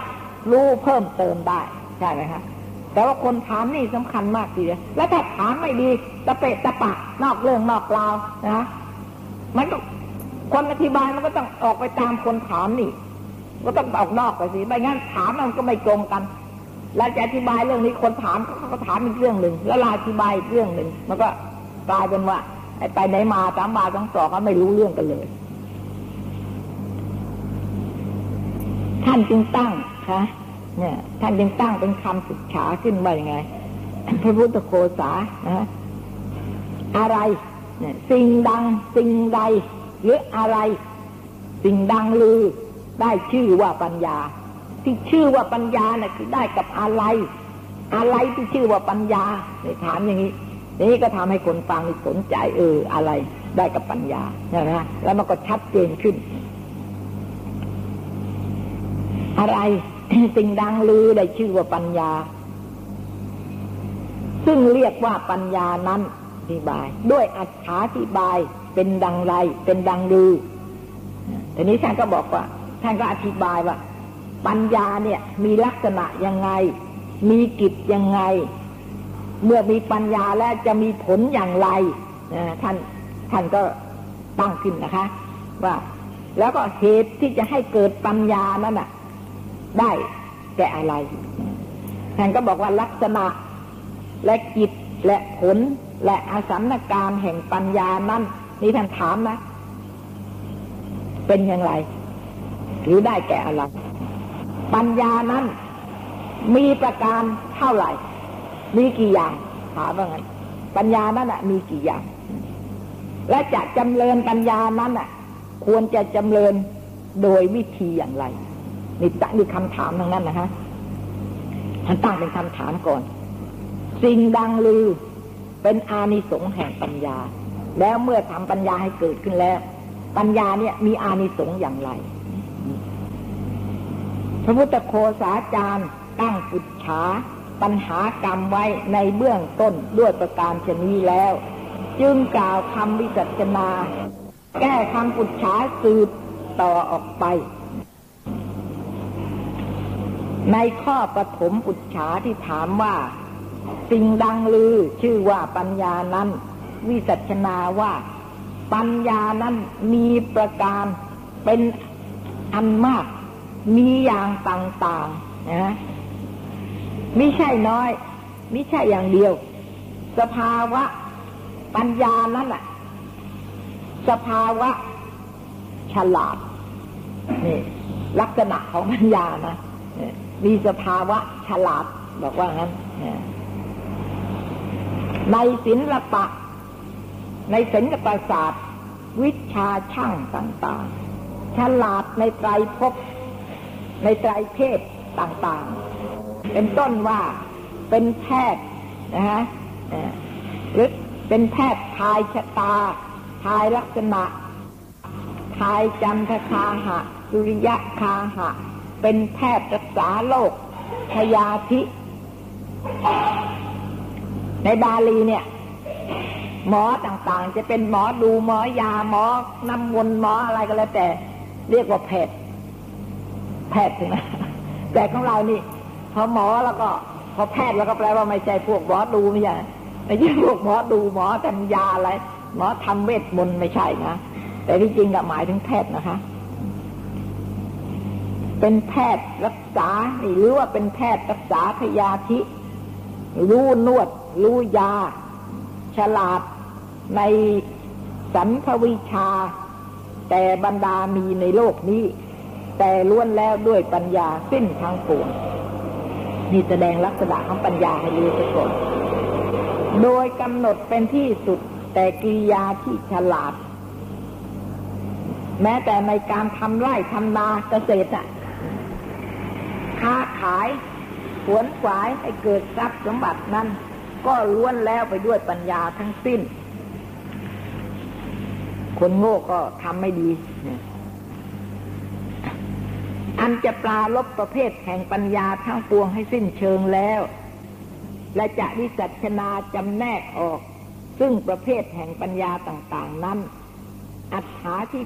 S2: รู้เพิ่มเติมได้ใช่ไหมครับ แต่ว่าคนถามนี่สำคัญมากทีเดียวแล้วถ้าถามไม่ดีตะเปะตะปะนอกเรื่องนอกราวนะมันก็คนอธิบายมันก็ต้องออกไปตามคนถามนี่ ก็ต้องออกนอกไปสิไม่งั้นถามมันก็ไม่ตรงกันแล้วจะอธิบายเรื่องนี้คนถามเขาก็ถามอีกเรื่องหนึ่งแล้วลาอธิบายอีกเรื่องหนึ่งมันก็กลายเป็นว่าไปไหนมาสามบาทั้งสองก็ไม่รู้เรื่องกันเลย ท่านจึงตั้งค่ะ เนี่ย ท่านจึงตั้งเป็นคำศึกษาขึ้นว่าอย่างไง พระพุทธโคสานะอะไรเนี่ยสิ่งดังสิ่งใด หรืออะไร สิ่งดังลือ ได้ชื่อว่าปัญญา ที่ชื่อว่าปัญญานี่ยคือได้กับอะไร อะไรที่ชื่อว่าปัญญาเนี่ยถามอย่างนี้นี่ก็ทำให้คนฟังสนใจเอออะไร ได้กับปัญญาใช่ไหมแล้วมันก็ชัดเจนขึ้น อะไร สิ่งดังลือได้ชื่อว่าปัญญา ซึ่งเรียกว่าปัญญานั้นอธิบาย ด้วยอัจฉาธิบายเป็นดังไร เป็นดังลือทีนี้ท่านก็บอกว่า ท่านก็อธิบายว่า ปัญญาเนี่ยมีลักษณะยังไง มีกิจยังไง เมื่อมีปัญญาแล้วจะมีผลอย่างไรท่านท่านก็ตั้งขึ้นนะคะ ว่า แล้วก็เหตุที่จะให้เกิดปัญญานั้นน่ะ ได้แก่อะไรท่านก็บอกว่าลักษณะและกิจและผลและอาสัมนการแห่งปัญญานั้นนี่ท่านถามนะเป็นอย่างไร หรือได้แก่อะไร ปัญญานั้นมีประการเท่าไหร่ มีกี่อย่างถามว่างั้นปัญญานั้นอะ มีกี่อย่าง และจะจำเริญปัญญานั้นอะ ควรจะจำเริญโดยวิธีอย่างไร นี่ตั้งมีคำถามทั้งนั้นนะฮะท่านตั้งเป็นคำถามก่อน สิ่งดังลือเป็นอานิสงส์แห่งปัญญา แล้วเมื่อทำปัญญาให้เกิดขึ้นแล้ว ปัญญาเนี่ยมีอานิสงส์อย่างไร พระพุทธโคสาจารย์ตั้งปุจฉาปัญหากรรมไว้ในเบื้องต้นด้วยประการชนีแล้ว จึงกล่าวคำวิจัชนา แก้คำปุจฉาสืบต่อออกไป ในข้อปฐมปุจฉาที่ถามว่า สิ่งดังลือชื่อว่าปัญญานั้น วิสัชนาว่า ปัญญานั้นมีประการเป็นอันมาก มีอย่างต่างๆนะไม่ใช่น้อยไม่ใช่อย่างเดียว สภาวะ ปัญญานั้นอะสภาวะ ฉลาดนี่ลักษณะของปัญญานะ มีสภาวะฉลาดบอกว่างั้นในศิลปะ ในศิลปศาสตร์ วิชาช่างต่างๆ ฉลาดในไตรภพในไตรเพศต่างๆ เป็นต้นว่าเป็นแพทย์นะฮะหรือเป็นแพทย์ทายชะตา ทายลักษณะ ทายจันทคาหะ สุริยะคาหะ เป็นแพทย์รักษาโรคพยาธิ ในบาลีเนี่ย หมอต่างๆ จะเป็นหมอดูหมอยาหมอน้ำมนต์หมออะไรก็แล้วแต่ เรียกว่าแพทย์แพทย์ใช่ไหมแต่ของเรานี่พอหมอแล้วก็พอแพทย์แล้วก็แปลว่าไม่ใช่พวกหมอดูไม่ใช่ไม่ใช่พวกหมอดูหมอทำยาอะไรหมอทำเวทมนต์ไม่ใช่นะแต่ที่จริงก็หมายถึงแพทย์นะคะ เป็นแพทย์รักษาหรือว่าเป็นแพทย์รักษาพยาธิ รู้นวด รู้ยา ฉลาดในสันพวิชา แต่บรรดามีในโลกนี้ แต่ล้วนแล้วด้วยปัญญาสิ้นทางปวงนี่แสดงลักษณะของปัญญาให้รู้สักคนโดยกำหนดเป็นที่สุดแต่กิริยาที่ฉลาด แม้แต่ในการทำไร่ทำนาเกษตรอะ ค้าขายขวนขวายให้เกิดทรัพย์สมบัตินั้น ก็ล้วนแล้วไปด้วยปัญญาทั้งสิ้น คนโง่ก็ทำไม่ดี อันจะปลาลบประเภทแห่งปัญญาทั้งปวงให้สิ้นเชิงแล้ว และจะวิจัชนาจำแนกออก ซึ่งประเภทแห่งปัญญาต่าง ๆ นั้น อัฏฐาที่